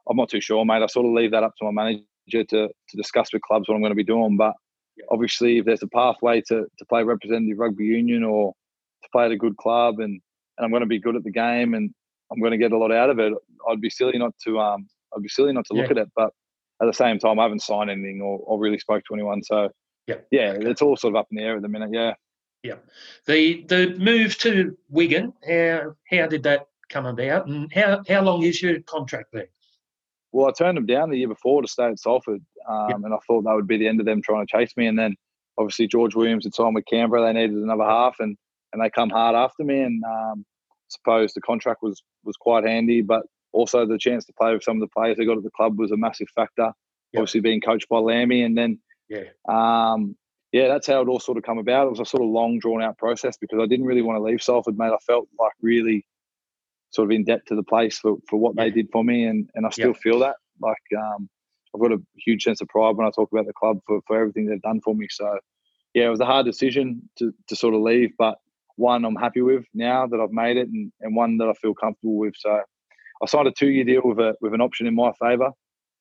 I'm not too sure, mate. I sort of leave that up to my manager to, to discuss with clubs what I'm going to be doing. But obviously, if there's a pathway to, to play representative rugby union or to play at a good club and, and I'm going to be good at the game and I'm going to get a lot out of it, I'd be silly not to um, I'd be silly not to look yeah. at it. But at the same time, I haven't signed anything or, or really spoke to anyone. So yeah, yeah, okay. it's all sort of up in the air at the minute. Yeah. Yeah. The the move to Wigan, how how did that come about, and how how long is your contract there? Well, I turned them down the year before to stay at Salford, um, and I thought that would be the end of them trying to chase me. And then obviously George Williams had signed with Canberra; they needed another half, and and they come hard after me. And um, suppose the contract was was quite handy, but also the chance to play with some of the players they got at the club was a massive factor. Yep. Obviously being coached by Lammy, and then yeah, um, yeah, that's how it all sort of come about. It was a sort of long drawn out process because I didn't really want to leave Salford, mate. I felt like really sort of in debt to the place for, for what Yeah. they did for me, and and I still Yeah. feel that. Like um, I've got a huge sense of pride when I talk about the club for, for everything they've done for me. So yeah, it was a hard decision to to sort of leave, but one I'm happy with now that I've made it, and, and one that I feel comfortable with. So I signed a two year deal with a with an option in my favour.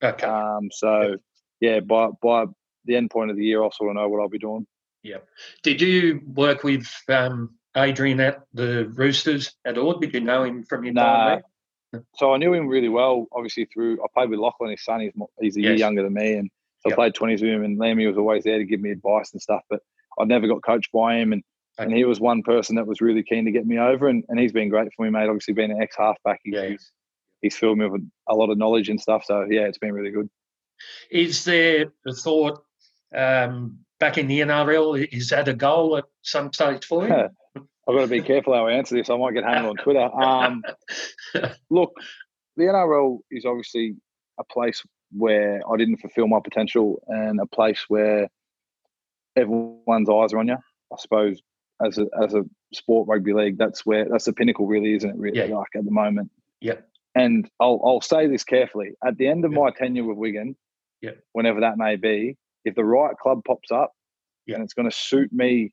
Okay. Um, so yeah, by by the end point of the year, I'll sort of know what I'll be doing. Yeah. Did you work with um, Adrian at the Roosters at all? Did you know him from your Nah. time there? So I knew him really well, obviously through I played with Lachlan, his son. He's he's a year younger than me, and so Yep. I played twenties with him. And Lammy was always there to give me advice and stuff. But I never got coached by him, and and he was one person that was really keen to get me over, and, and he's been great for me, mate. Obviously, being an ex halfback, he's, Yeah. he's he's filled me with a lot of knowledge and stuff. So yeah, it's been really good. Is there a thought um, back in the NRL? Is that a goal at some stage for you? [laughs] I've got to be careful how I answer this. I might get hammered on Twitter. Um, [laughs] look, the NRL is obviously a place where I didn't fulfill my potential and a place where everyone's eyes are on you. I suppose as a as a sport rugby league, that's where that's the pinnacle, really, isn't it? Really, Yeah. like at the moment. Yeah. And I'll I'll say this carefully. At the end of Yeah. my tenure with Wigan, Yeah. whenever that may be, if the right club pops up, Yeah. and it's going to suit me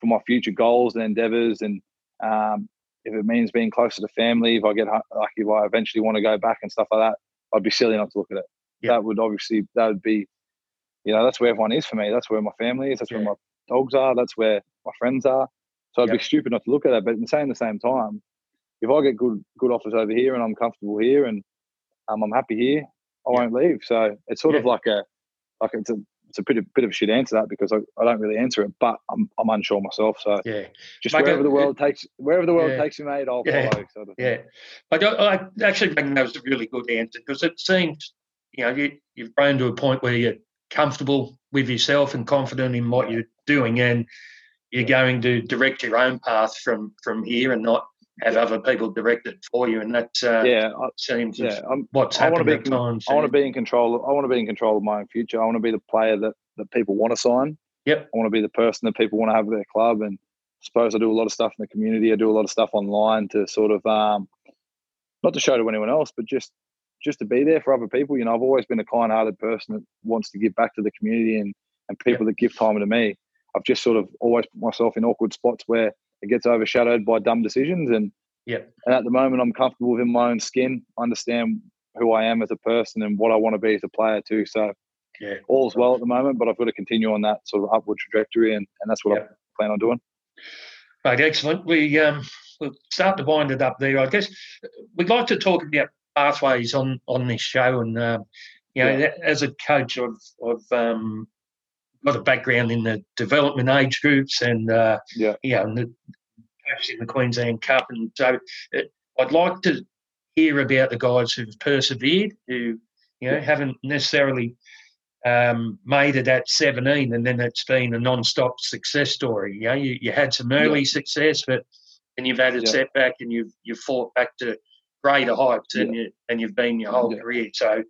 for my future goals and endeavours, and um, if it means being closer to family, if I get like if I eventually want to go back and stuff like that, I'd be silly not to look at it. Yeah. That would obviously that would be, you know, that's where everyone is for me. That's where my family is. That's where my dogs are. That's where my friends are. So I'd be stupid not to look at it. But in saying the same time, if I get good good offers over here and I'm comfortable here and um, I'm happy here, I Yeah. won't leave. So it's sort of like a like it's a it's a bit of, bit of a shit answer that because I, I don't really answer it, but I'm I'm unsure myself. So Yeah, just Like, wherever uh, the world takes wherever the world Yeah. takes you, mate, I'll Yeah. follow. Sort of yeah. I, don't, I actually think that was a really good answer because it seems, you know, you, you've grown to a point where you're comfortable with yourself and confident in what you're doing, and you're going to direct your own path from from here and not have other people direct it for you. And that uh, Yeah, I, seems yeah. I'm, what's I wanna happened be at times. I want to be in control. I want to be in control of my own future. I want to be the player that, that people want to sign. Yep. I want to be the person that people want to have at their club. And I suppose I do a lot of stuff in the community. I do a lot of stuff online to sort of um, not to show to anyone else, but just just to be there for other people. You know, I've always been a kind-hearted person that wants to give back to the community and and people that give time to me. I've just sort of always put myself in awkward spots where it gets overshadowed by dumb decisions and Yep. and at the moment I'm comfortable within my own skin. I understand who I am as a person and what I want to be as a player too. So Yeah. all's well at the moment, but I've got to continue on that sort of upward trajectory and, and that's what. I plan on doing. Right, excellent. We um, we'll start to wind it up there. I guess we'd like to talk about pathways on on this show, and um, you know, Yeah. as a coach, I've I've um, got a background in the development age groups, and uh, Yeah. you know, and the in the Queensland Cup, and so uh, I'd like to hear about the guys who've persevered, who you know haven't necessarily um, made it at 17 and then it's been a non-stop success story. You know, you, you had some early success, but and you've had a Yeah. setback and you've you've fought back to greater heights and you and you've been your whole Yeah. career. So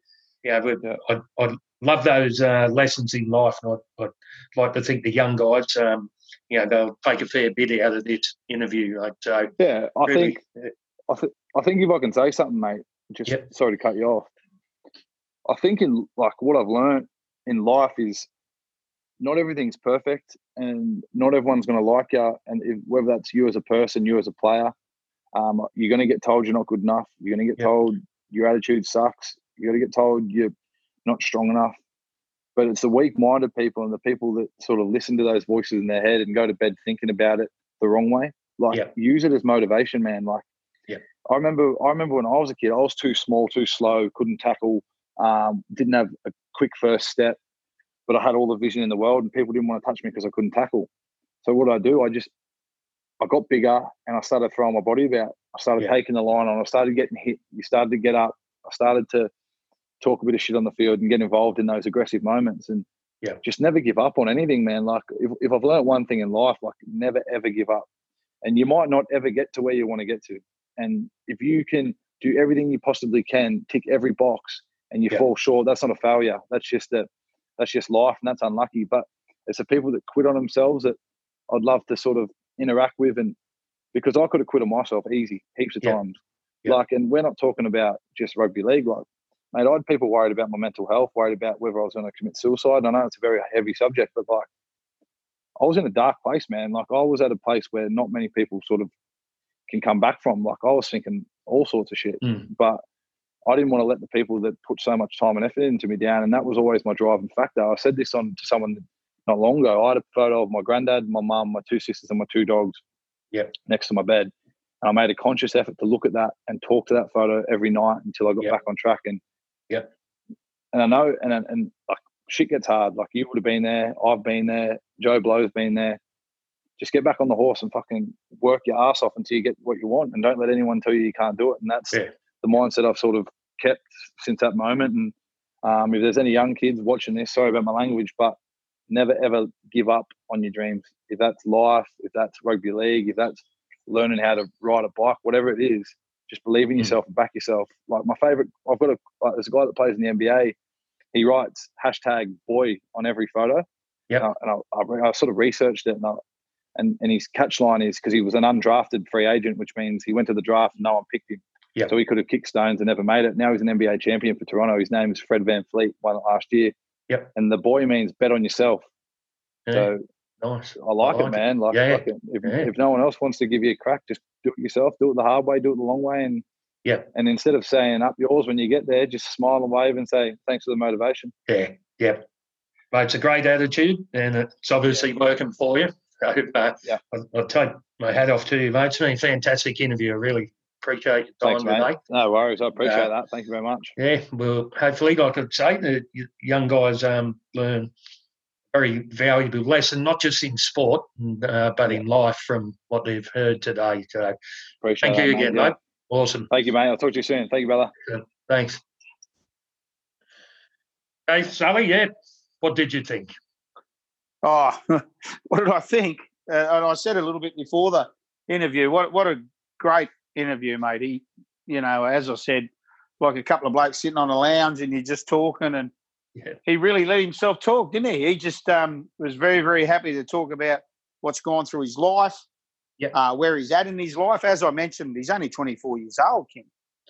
yeah, we Yeah. I'd, I'd love those uh, lessons in life, and I'd, I'd like to think the young guys, um, you know, they'll take a fair bit out of this interview. I'd, so Yeah, I really, think I, th- I think if I can say something, mate, just Yep. sorry to cut you off. I think in like what I've learned in life is not everything's perfect, and not everyone's going to like you. And if, whether that's you as a person, you as a player, um, you're going to get told you're not good enough. You're going to get Yep. told your attitude sucks. You're going to get told you're not strong enough. But it's the weak-minded people and the people that sort of listen to those voices in their head and go to bed thinking about it the wrong way. Like use it as motivation, man. Like. I remember, I remember when I was a kid, I was too small, too slow, couldn't tackle, um, didn't have a quick first step, but I had all the vision in the world, and people didn't want to touch me because I couldn't tackle. So what did I do? I just I got bigger and I started throwing my body about. I started Yeah. taking the line on. I started getting hit. You started to get up. I started to talk a bit of shit on the field and get involved in those aggressive moments and Yeah. just never give up on anything, man. Like if, if I've learned one thing in life, like never ever give up. And you might not ever get to where you want to get to. And if you can do everything you possibly can, tick every box, and you Yeah. fall short, that's not a failure. That's just a that's just life, and that's unlucky. But it's the people that quit on themselves that I'd love to sort of interact with, and because I could have quit on myself easy heaps of Yeah. times. Yep. Like, and we're not talking about just rugby league. Like, mate, I had people worried about my mental health, worried about whether I was going to commit suicide. I know it's a very heavy subject, but like, I was in a dark place, man. Like, I was at a place where not many people sort of can come back from. Like, I was thinking all sorts of shit, Mm. but I didn't want to let the people that put so much time and effort into me down, and that was always my driving factor. I said this on to someone not long ago. I had a photo of my granddad, my mum, my two sisters, and my two dogs. Yep. Next to my bed, and I made a conscious effort to look at that and talk to that photo every night until I got Yep. back on track. And Yep. and I know, and and like shit gets hard. Like you would have been there, I've been there, Joe Blow's been there. Just get back on the horse and fucking work your ass off until you get what you want, and don't let anyone tell you you can't do it. And that's Yeah. the mindset I've sort of kept since that moment. And um, if there's any young kids watching this, sorry about my language, but never ever give up on your dreams. If that's life, if that's rugby league, if that's learning how to ride a bike, whatever it is, just believe in Mm. yourself and back yourself. Like my favorite, I've got a like, there's a guy that plays in the NBA. He writes hashtag boy on every photo. Yeah, And, I, and I, I, I sort of researched it, and I, and, and his catch line is because he was an undrafted free agent, which means he went to the draft and no one picked him. Yep. So he could have kicked stones and never made it. Now he's an NBA champion for Toronto. His name is Fred VanVleet, won it last year. Yep. And the boy means bet on yourself. Yeah, So nice. I like, like it, it. man. Like, Yeah, like. If, yeah. if no one else wants to give you a crack, just do it yourself. Do it the hard way. Do it the long way. And Yeah. And instead of saying up yours when you get there, just smile and wave and say thanks for the motivation. Yeah, yeah. Mate, it's a great attitude, and it's obviously working for you. So, uh, Yeah. I'll, take my hat off to you, mate. It's been a fantastic interview. I really appreciate your Thanks, time mate. today. No worries. I appreciate Yeah. that. Thank you very much. Yeah, well, hopefully, like I say, the young guys um, learn very valuable lesson, not just in sport, uh, but in life from what they've heard today. So, Appreciate thank that, you mate. again, Yeah. mate. Awesome. Thank you, mate. I'll talk to you soon. Thank you, brother. Thanks. Hey, Sally, yeah, what did you think? Oh, [laughs] what did I think? Uh, and I said a little bit before the interview. What what a great interview, mate. He, you know, as I said, like a couple of blokes sitting on a lounge and you're just talking, and Yeah. he really let himself talk, didn't he? He just um, was very very happy to talk about what's gone through his life, Yeah. uh, where he's at in his life. As I mentioned, he's only 24 years old, Kim.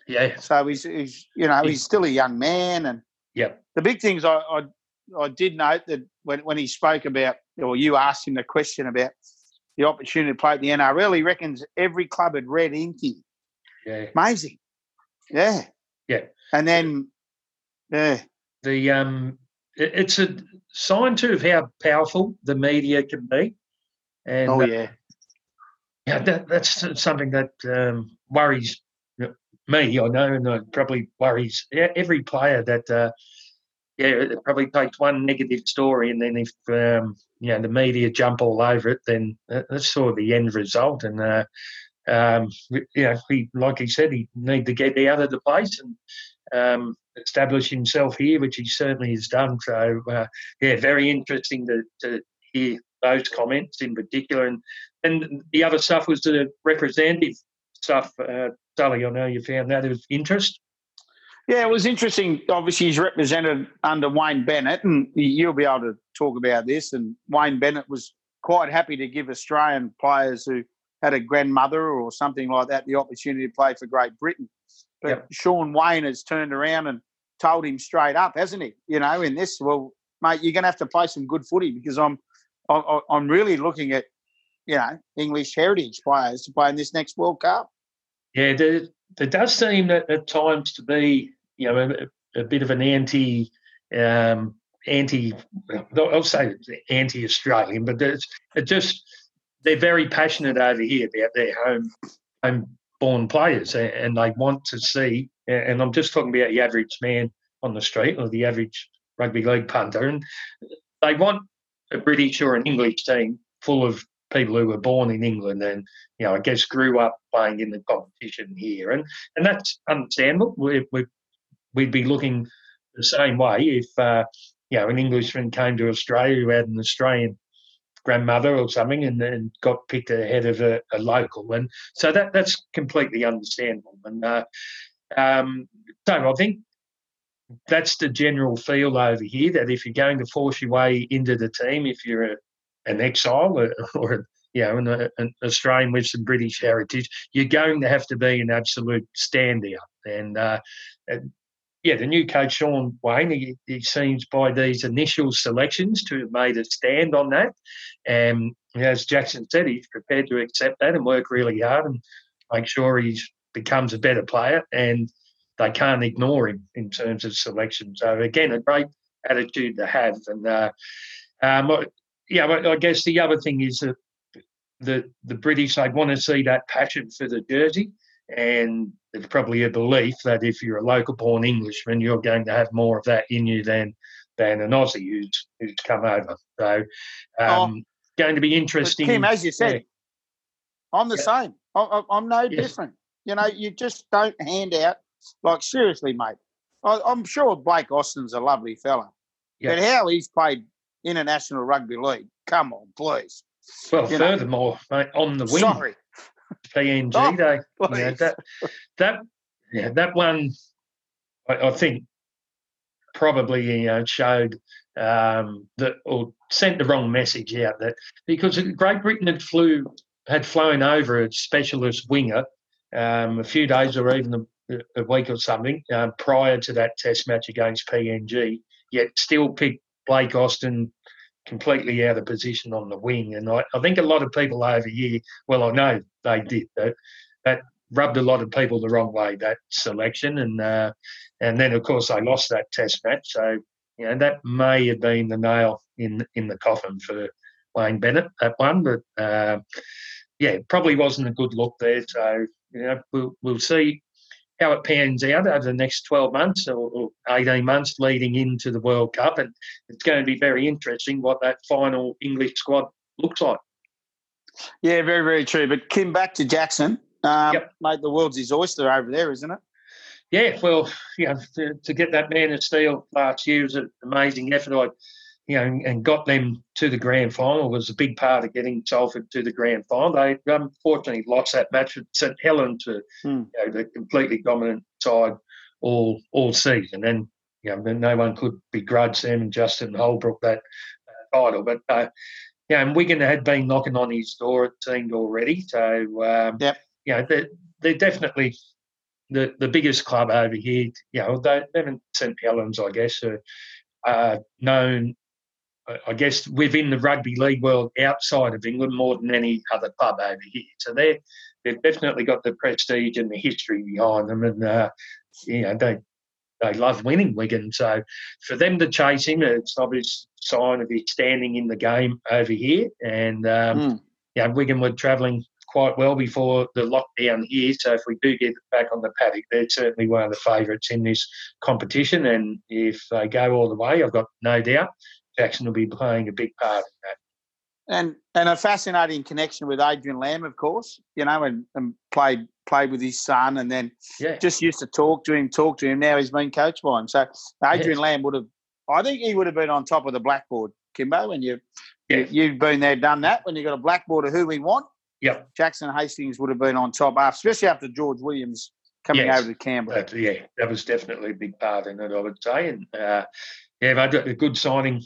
Yeah, So he's, he's you know He- he's still a young man, and yeah. the big things I, I I did note that when when he spoke about or you asked him the question about the opportunity to play at the NRL, he reckons every club had read into him. yeah. Amazing, yeah, Yeah. And then yeah, the um it- it's a sign too of how powerful the media can be. And oh uh, yeah, yeah that, that's something that um, worries me i know and it probably worries every player that uh, yeah it probably takes one negative story and then if um, you know the media jump all over it then that's sort of the end result. And uh, um, you know, he, like he said, he need to get out of the place and um, establish himself here, which he certainly has done. So, uh, yeah, very interesting to, to hear those comments in particular. And and the other stuff was the representative stuff. Uh, Sully, I know you found that of interest. yeah. It was interesting. Obviously, he's represented under Wayne Bennett, and you'll be able to talk about this. And Wayne Bennett was quite happy to give Australian players who had a grandmother or something like that the opportunity to play for Great Britain. But Yep. Shaun Wane has turned around and told him straight up, hasn't he? You know, in this, well, mate, you're going to have to play some good footy because I'm, I- I'm really looking at, you know, English heritage players to play in this next World Cup. Yeah, there, there does seem that at times to be, you know, a, a bit of an anti, um, anti, I'll say anti-Australian, but it's it just they're very passionate over here about their home, home-born players, and they want to see. And I'm just talking about the average man on the street or the average rugby league punter, and they want a British or an English team full of people who were born in England and you know I guess grew up playing in the competition here, and and that's understandable. We we we'd be looking the same way if uh, you know an Englishman came to Australia who had an Australian grandmother or something and got picked ahead of a, a local, and so that that's completely understandable. And uh, um, so I think that's the general feel over here that if you're going to force your way into the team, if you're a, an exile or, [laughs] or you know, an, an Australian with some British heritage, you're going to have to be an absolute standout. And, uh, yeah, the new coach Shaun Wane, he, he, seems by these initial selections to have made a stand on that. And as Jackson said, he's prepared to accept that and work really hard and make sure he becomes a better player. And they can't ignore him in terms of selection. So again, a great attitude to have. And uh, um, yeah, I guess the other thing is that the the British they want to see that passion for the jersey, and it's probably a belief that if you're a local-born Englishman, you're going to have more of that in you than than an Aussie who's who's come over. So, um, oh, going to be interesting. Kim, as you said, yeah. I'm the yeah. same. I, am no yes. different. You know, you just don't hand out like seriously, mate. I, am sure Blake Austin's a lovely fella, yeah. but how he's played international rugby league? Come on, please. Well, you furthermore, mate, on the wing, sorry. PNG, oh, they you know, that that yeah that one, I, I think probably you know showed um, that or sent the wrong message out that because Great Britain had flew had flown over a specialist winger um, a few days or even a, a week or something uh, prior to that Test match against PNG, yet still picked Blake Austin completely out of position on the wing. And I, I think a lot of people over here, well, I know they did that. That rubbed a lot of people the wrong way that selection, and uh, and then of course they lost that Test match. So you know that may have been the nail in in the coffin for Wayne Bennett that one, but uh, yeah, probably wasn't a good look there. So you know we'll, we'll see how it pans out over the next 12 months or, 18 months leading into the World Cup. And it's going to be very interesting what that final English squad looks like. Yeah, very, very true. But Kim, back to Jackson. Um, yep. Mate, the world's his oyster over there, isn't it? Yeah, well, you know, to, to get that man of steel last year was an amazing effort. I you know, and got them to the grand final was a big part of getting Salford to the grand final. They unfortunately lost that match at St Helens to hmm. you know, the completely dominant side all all season, and you know, no one could begrudge them and Justin Holbrook that uh, title. But uh, yeah, and Wigan had been knocking on his door, it seemed already. So um, yep. you know, they're, they're definitely the the biggest club over here. You know, they, they haven't St Helens, I guess, are uh, known I guess within the rugby league world outside of England more than any other club over here. So they they've definitely got the prestige and the history behind them, and uh, you know they they love winning Wigan. So for them to chase him, it's obvious sign of his standing in the game over here. And um, mm. yeah, Wigan were travelling quite well before the lockdown here. So if we do get back on the paddock, they're certainly one of the favourites in this competition. And if they go all the way, I've got no doubt Jackson will be playing a big part in that. And and a fascinating connection with Adrian Lam, of course. You know, and, and played played with his son, and then yeah. just used to talk to him, talk to him. Now he's been coached by him. So Adrian yes. Lam would have, I think he would have been on top of the blackboard, Kimbo. When you, yeah. you have been there, done that. When you've got a blackboard of who we want, yep. Jackson Hastings would have been on top, especially after George Williams coming yes. over to Canberra. That, yeah, that was definitely a big part in it, I would say. And uh, yeah, they got a good signing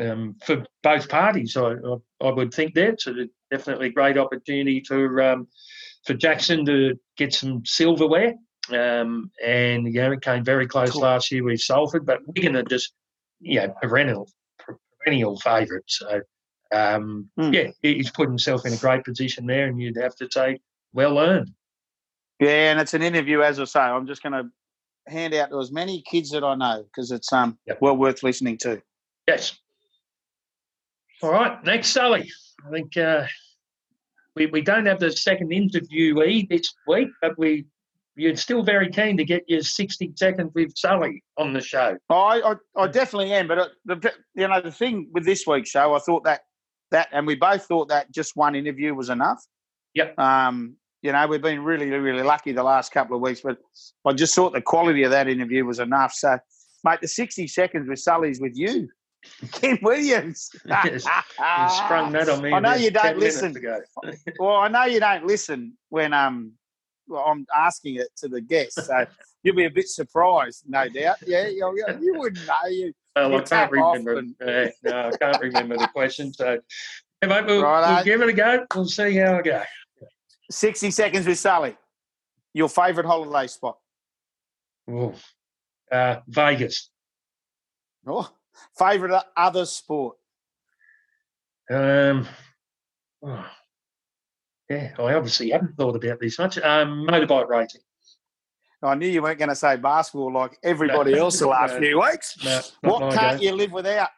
um, for both parties. I, I, I, would think that's a definitely great opportunity for um, for Jackson to get some silverware. Um, and you know, it came very close cool. last year with Salford, but Wigan are just you know perennial perennial favourites. So um, mm. yeah, he's put himself in a great position there, and you'd have to say well earned. Yeah, and it's an interview, as I say. I'm just going to hand out to as many kids that I know because it's um yep. well worth listening to. Yes. All right, next, Sally. I think uh, we, we don't have the second interviewee this week, but we you're still very keen to get your 60 seconds with Sully on the show. Oh, I, I, I definitely am. But uh, the, you know, the thing with this week's show, I thought that that, and we both thought that just one interview was enough. Yep. Um, you know, we've been really, really lucky the last couple of weeks, but I just thought the quality of that interview was enough. So, mate, the 60 seconds with Sully's with you. [laughs] Kim Williams. [laughs] you sprung that on me. I know you don't listen. [laughs] well, I know you don't listen when um well, I'm asking it to the guests, so you'll be a bit surprised, no doubt. Yeah, you, you wouldn't know. You, well, I can't remember. And... Uh, no, I can't remember the question. So, Yeah, mate, we'll, Righto. we'll give it a go. We'll see how I go. 60 seconds with Sully. Your favourite holiday spot? Ooh. Uh, Vegas. Oh, favourite other sport? Um, oh, yeah, I obviously haven't thought about this much. Um, motorbike racing. I knew you weren't going to say basketball like everybody else the last No. few weeks. No, What can't game. you live without?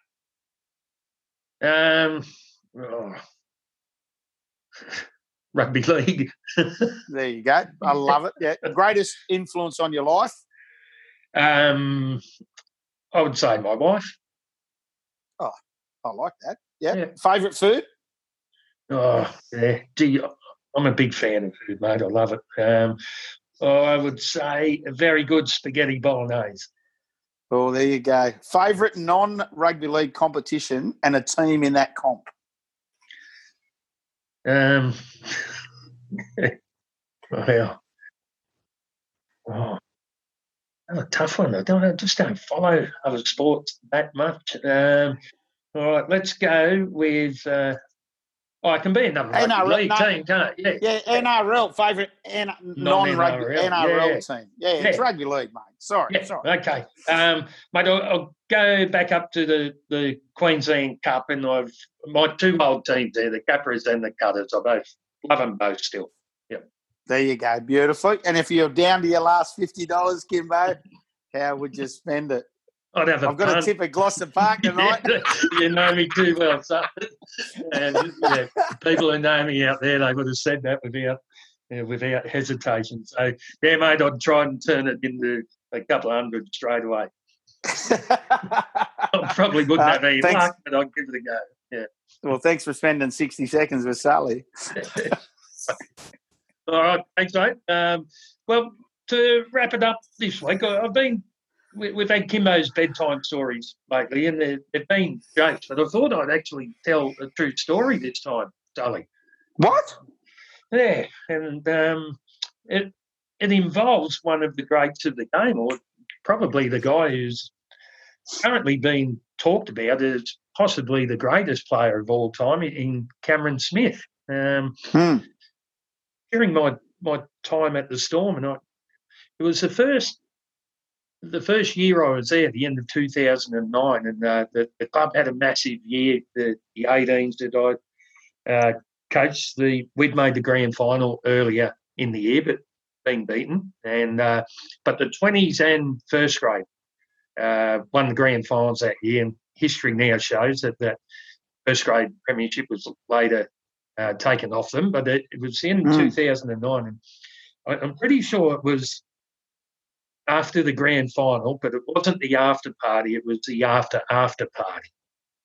Um, oh. Rugby league. There you go. I love it. Yeah. Greatest influence on your life? um, I would say my wife. I like that. Yeah. Yeah. Favourite food? Oh, yeah. Gee, I'm a big fan of food, mate. I love it. Um, oh, I would say a very good spaghetti bolognese. Oh, there you go. Favourite non rugby league competition and a team in that comp? Um, [laughs] well, oh, that's a tough one. I don't. I just don't follow other sports that much. Um, all right, let's go with. Uh, oh, I can be another rugby NRL, league no. team, can't I? Yeah. Yeah, NRL. Favourite N- non rugby Non-NRL, NRL yeah. team. Yeah, it's Yeah. rugby league, mate. Sorry. Yeah, Sorry. okay. Um, mate, I'll, I'll go back up to the, the Queensland Cup, and I've my two old teams there, the Capras and the Cutters. I both love them both still. There you go. beautiful. And if you're down to your last $50, Kimbo, how would you spend it? I'd have a I've got a punt. tip at Gloucester Park [laughs] tonight. you know me too well, son. And yeah, people who know me out there, they would have said that without yeah, without hesitation. So yeah, mate, I'd try and turn it into a couple of hundred straight away. [laughs] I probably wouldn't Uh, have any thanks. luck, but I'd give it a go. Yeah. well, thanks for spending 60 seconds with Sully. [laughs] All right, thanks, mate. Um, well, to wrap it up this week, I've been we- we've had Kimbo's bedtime stories lately, and they've, they've been great. but I thought I'd actually tell a true story this time, Sally. What? Yeah, and um, it it involves one of the greats of the game, or probably the guy who's currently being talked about as possibly the greatest player of all time in Cameron Smith. Um, Hmm. During my my time at the Storm, and I, it was the first the first year I was there, the end of two thousand and nine, and uh, the, the club had a massive year. The the 18s that I uh, coached, the we'd made the grand final earlier in the year, but been beaten, and uh, but the twenties and first grade uh, won the grand finals that year. And history now shows that that first grade premiership was later uh, taken off them, but it, it was in Mm. 2009. And I, I'm pretty sure it was after the grand final, but it wasn't the after party, it was the after after party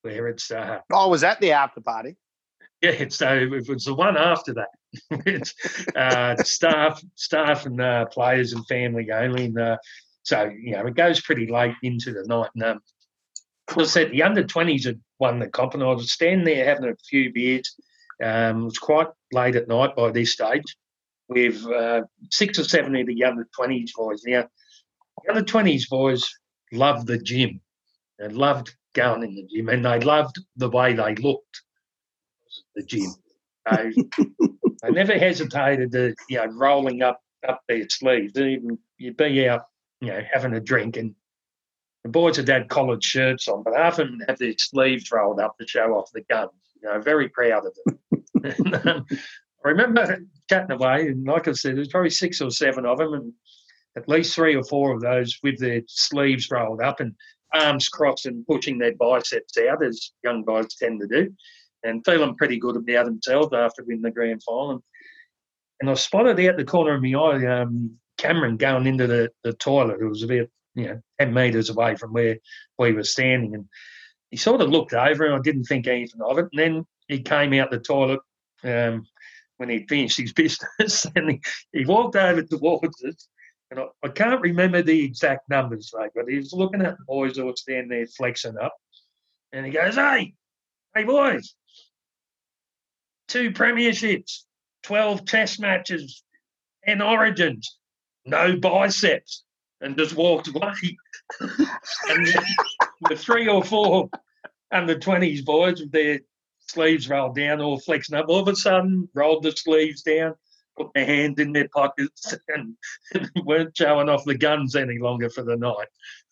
where it's, uh, I was that the after party. yeah, so it was the one after that. [laughs] it's uh, staff, staff and uh, players and family only. And uh, so, you know, it goes pretty late into the night. And um, I said, the under 20s had won the comp, and I was standing there having a few beers. Um, it was quite late at night by this stage with uh, six or seven of the under 20s boys. Now, the under 20s boys loved the gym and loved going in the gym, and they loved the way they looked at the gym. So [laughs] they never hesitated to, you know, rolling up up their sleeves. Even you'd be out, you know, having a drink, and the boys had had collared shirts on, but half of them had their sleeves rolled up to show off the guns. You know, very proud of them. [laughs] I remember chatting away, and like I said, there's probably six or seven of them, and at least three or four of those with their sleeves rolled up and arms crossed and pushing their biceps out, as young guys tend to do and feeling pretty good about themselves after winning the grand final. And, and I spotted out the corner of my eye um, Cameron going into the, the toilet. It was about you know ten metres away from where we were standing, and he sort of looked over, and I didn't think anything of it. And then he came out the toilet um, when he'd finished his [laughs] business, and he, he walked over towards us. And I, I can't remember the exact numbers, mate, but he was looking at the boys who were standing there flexing up. And he goes, Hey, hey, boys, two premierships, 12 test matches, and origins, no biceps, and just walked away. [laughs] and the three or four under 20s boys with their sleeves rolled down or flexing up. All of a sudden, rolled the sleeves down, put their hands in their pockets, and [laughs] weren't showing off the guns any longer for the night.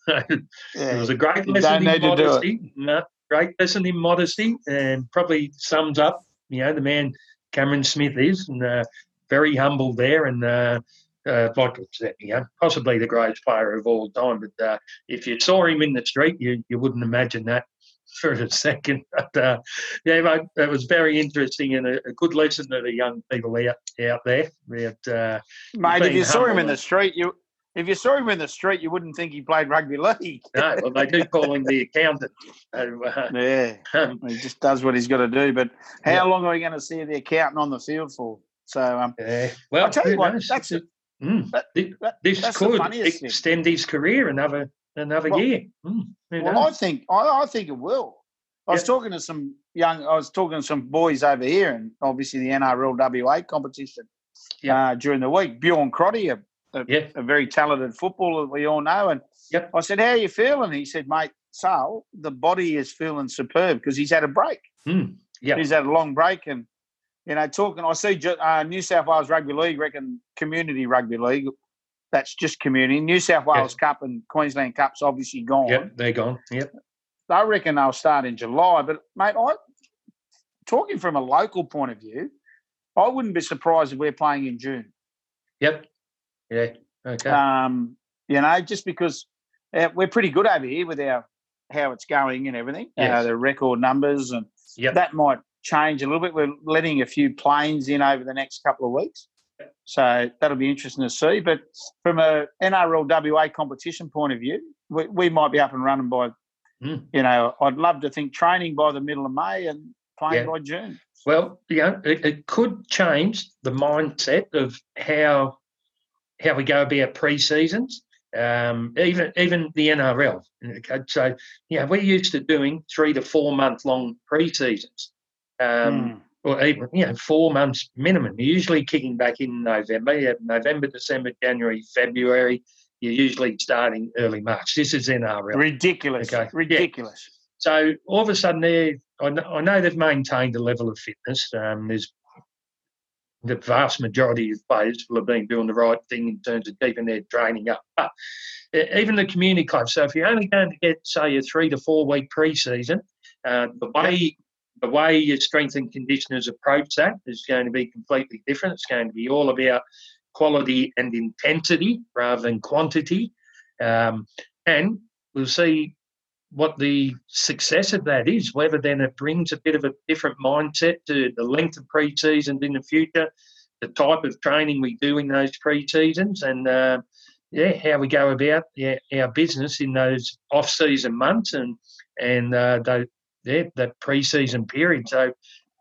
Yeah. [laughs] It was a great lesson in need to do it. modesty. No, great lesson in modesty, and probably sums up, you know, the man Cameron Smith is, and uh, very humble there, and uh, uh, like I said, you know, possibly the greatest player of all time. But uh, if you saw him in the street, you you wouldn't imagine that [laughs] for a second. But uh, yeah, mate, it was very interesting and a, a good lesson to the young people out out there. About, uh, Mate, if you saw him in the street, you if you saw him in the street, you wouldn't think he played rugby league. no, well, they do call him the [laughs] accountant. So, uh, Yeah, um, he just does what he's got to do. But how Yeah. long are we going to see the accountant on the field for? So um, yeah. Well, I'll tell you what, knows? that's Mm. that- Thi- that- this could funniest thing. extend his career another another Well- year. Mm, Well, I think I, I think it will. I was Yeah. talking to some young. I was talking to some boys over here, and obviously the NRL WA competition Yeah. uh, during the week. Bjorn Crotty, a, a, Yeah. a very talented footballer that we all know, and Yep. I said, "How are you feeling?" He said, "Mate, Sal, the body is feeling superb because he's had a break. Mm, yeah. He's had a long break, and you know, talking. I see uh, New South Wales Rugby League reckon community rugby league. That's just community. New South Wales Cup and Queensland Cup's obviously gone. Yep, they're gone. Yep. I reckon they'll start in July. But mate, I talking from a local point of view, I wouldn't be surprised if we're playing in June. Yep. Yeah. Okay. Um, you know, just because uh, we're pretty good over here with our how it's going and everything, uh, Yes. the record numbers, and Yep. that might change a little bit. We're letting a few planes in over the next couple of weeks. So that'll be interesting to see. But from a NRL WA competition point of view, we, we might be up and running by, Mm. you know, I'd love to think training by the middle of May and playing Yeah. by June. Well, you know, it, it could change the mindset of how how we go about pre-seasons. Um, even even the NRL. Okay, so yeah, we're used to doing three to four month long pre-seasons. Um, Mm. or even you know four months minimum. You're usually kicking back in November. You have November, December, January, February. You're usually starting early March. This is NRL. Ridiculous. Okay. Yeah. Ridiculous. So all of a sudden, they I know, I know they've maintained a level of fitness. Um, there's the vast majority of players will have been doing the right thing in terms of keeping their training up. But even the community clubs. So if you're only going to get say a three to four week pre-season, uh, the way the way your strength and conditioners approach that is going to be completely different. It's going to be all about quality and intensity rather than quantity. Um, and we'll see what the success of that is, whether then it brings a bit of a different mindset to the length of pre-seasons in the future, the type of training we do in those pre-seasons, and uh, yeah, how we go about yeah, our business in those off-season months and and uh, the, that pre-season period. So it's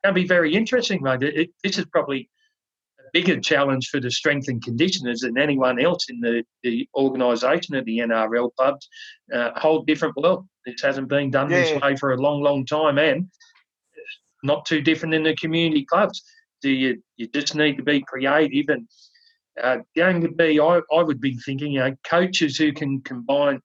going to be very interesting, mate. It, it, this is probably a bigger challenge for the strength and conditioners than anyone else in the, the organisation of the NRL clubs. Uh, a whole different world. This hasn't been done Yeah. this way for a long, long time, and not too different in the community clubs. Do you you just need to be creative and uh, going to be? I, I would be thinking, you know, coaches who can combine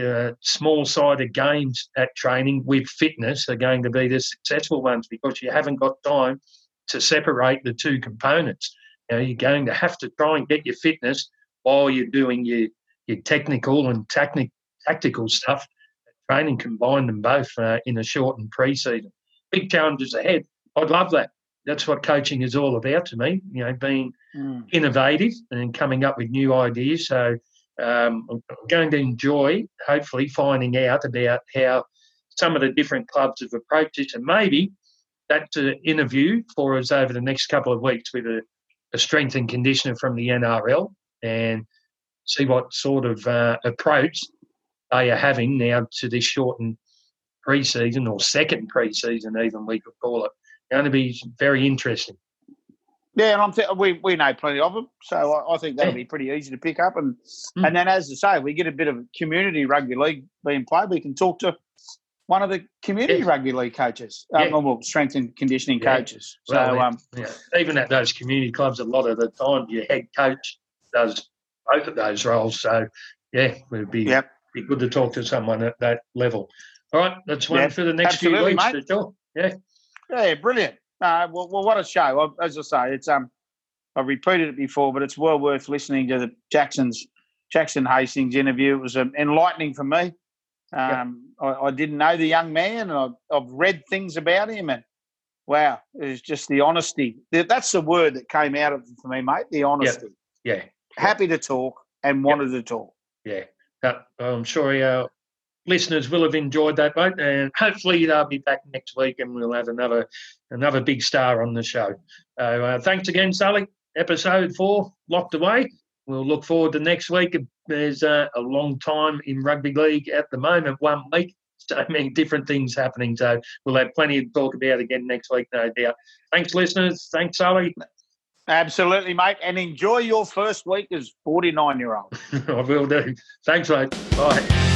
uh, small-sided games at training with fitness are going to be the successful ones because you haven't got time to separate the two components. You know, you're going to have to try and get your fitness while you're doing your your technical and tactic, tactical stuff. Training, combine them both uh, in a shortened pre-season. Big challenges ahead. I'd love that. That's what coaching is all about to me. You know, being Mm. innovative and coming up with new ideas. So um, I'm going to enjoy, hopefully, finding out about how some of the different clubs have approached this, and maybe that's an interview for us over the next couple of weeks with a, a strength and conditioner from the NRL and see what sort of uh, approach they are having now to this shortened pre-season or second pre-season, even we could call it. Going to be very interesting. Yeah, and I'm th- we we know plenty of them, so I, I think that'll Yeah. be pretty easy to pick up. And Mm. and then, as I say, we get a bit of community rugby league being played. We can talk to one of the community Yeah. rugby league coaches, um, Yeah. well, strength and conditioning Yeah. coaches. So Well, um, yeah, even at those community clubs, a lot of the time your head coach does both of those roles. So, yeah, it would be, Yep. be good to talk to someone at that level. All right, that's one for the next few weeks mate. sure. Yeah. Yeah, brilliant. Uh, well, well, what a show! As I say, it's um, I've repeated it before, but it's well worth listening to the Jackson's Jackson Hastings interview. It was um, enlightening for me. Um, I, I, didn't know the young man, and I've, I've, read things about him, and wow, it was just the honesty. That's the word that came out of it for me, mate. The honesty. Yeah. yeah. Happy to talk and wanted to talk. Yeah. I'm sure our listeners will have enjoyed that, mate, and hopefully they'll be back next week, and we'll have another another big star on the show. Uh, thanks again, Sully. Episode four locked away we'll look forward to next week. There's uh, a long time in rugby league at the moment, one week. [laughs] So many different things happening. So we'll have plenty to talk about again next week, no doubt. Thanks, listeners. Thanks, Sully. Absolutely, mate. And enjoy your first week as 49 year old. [laughs] I will do. Thanks, mate. Bye.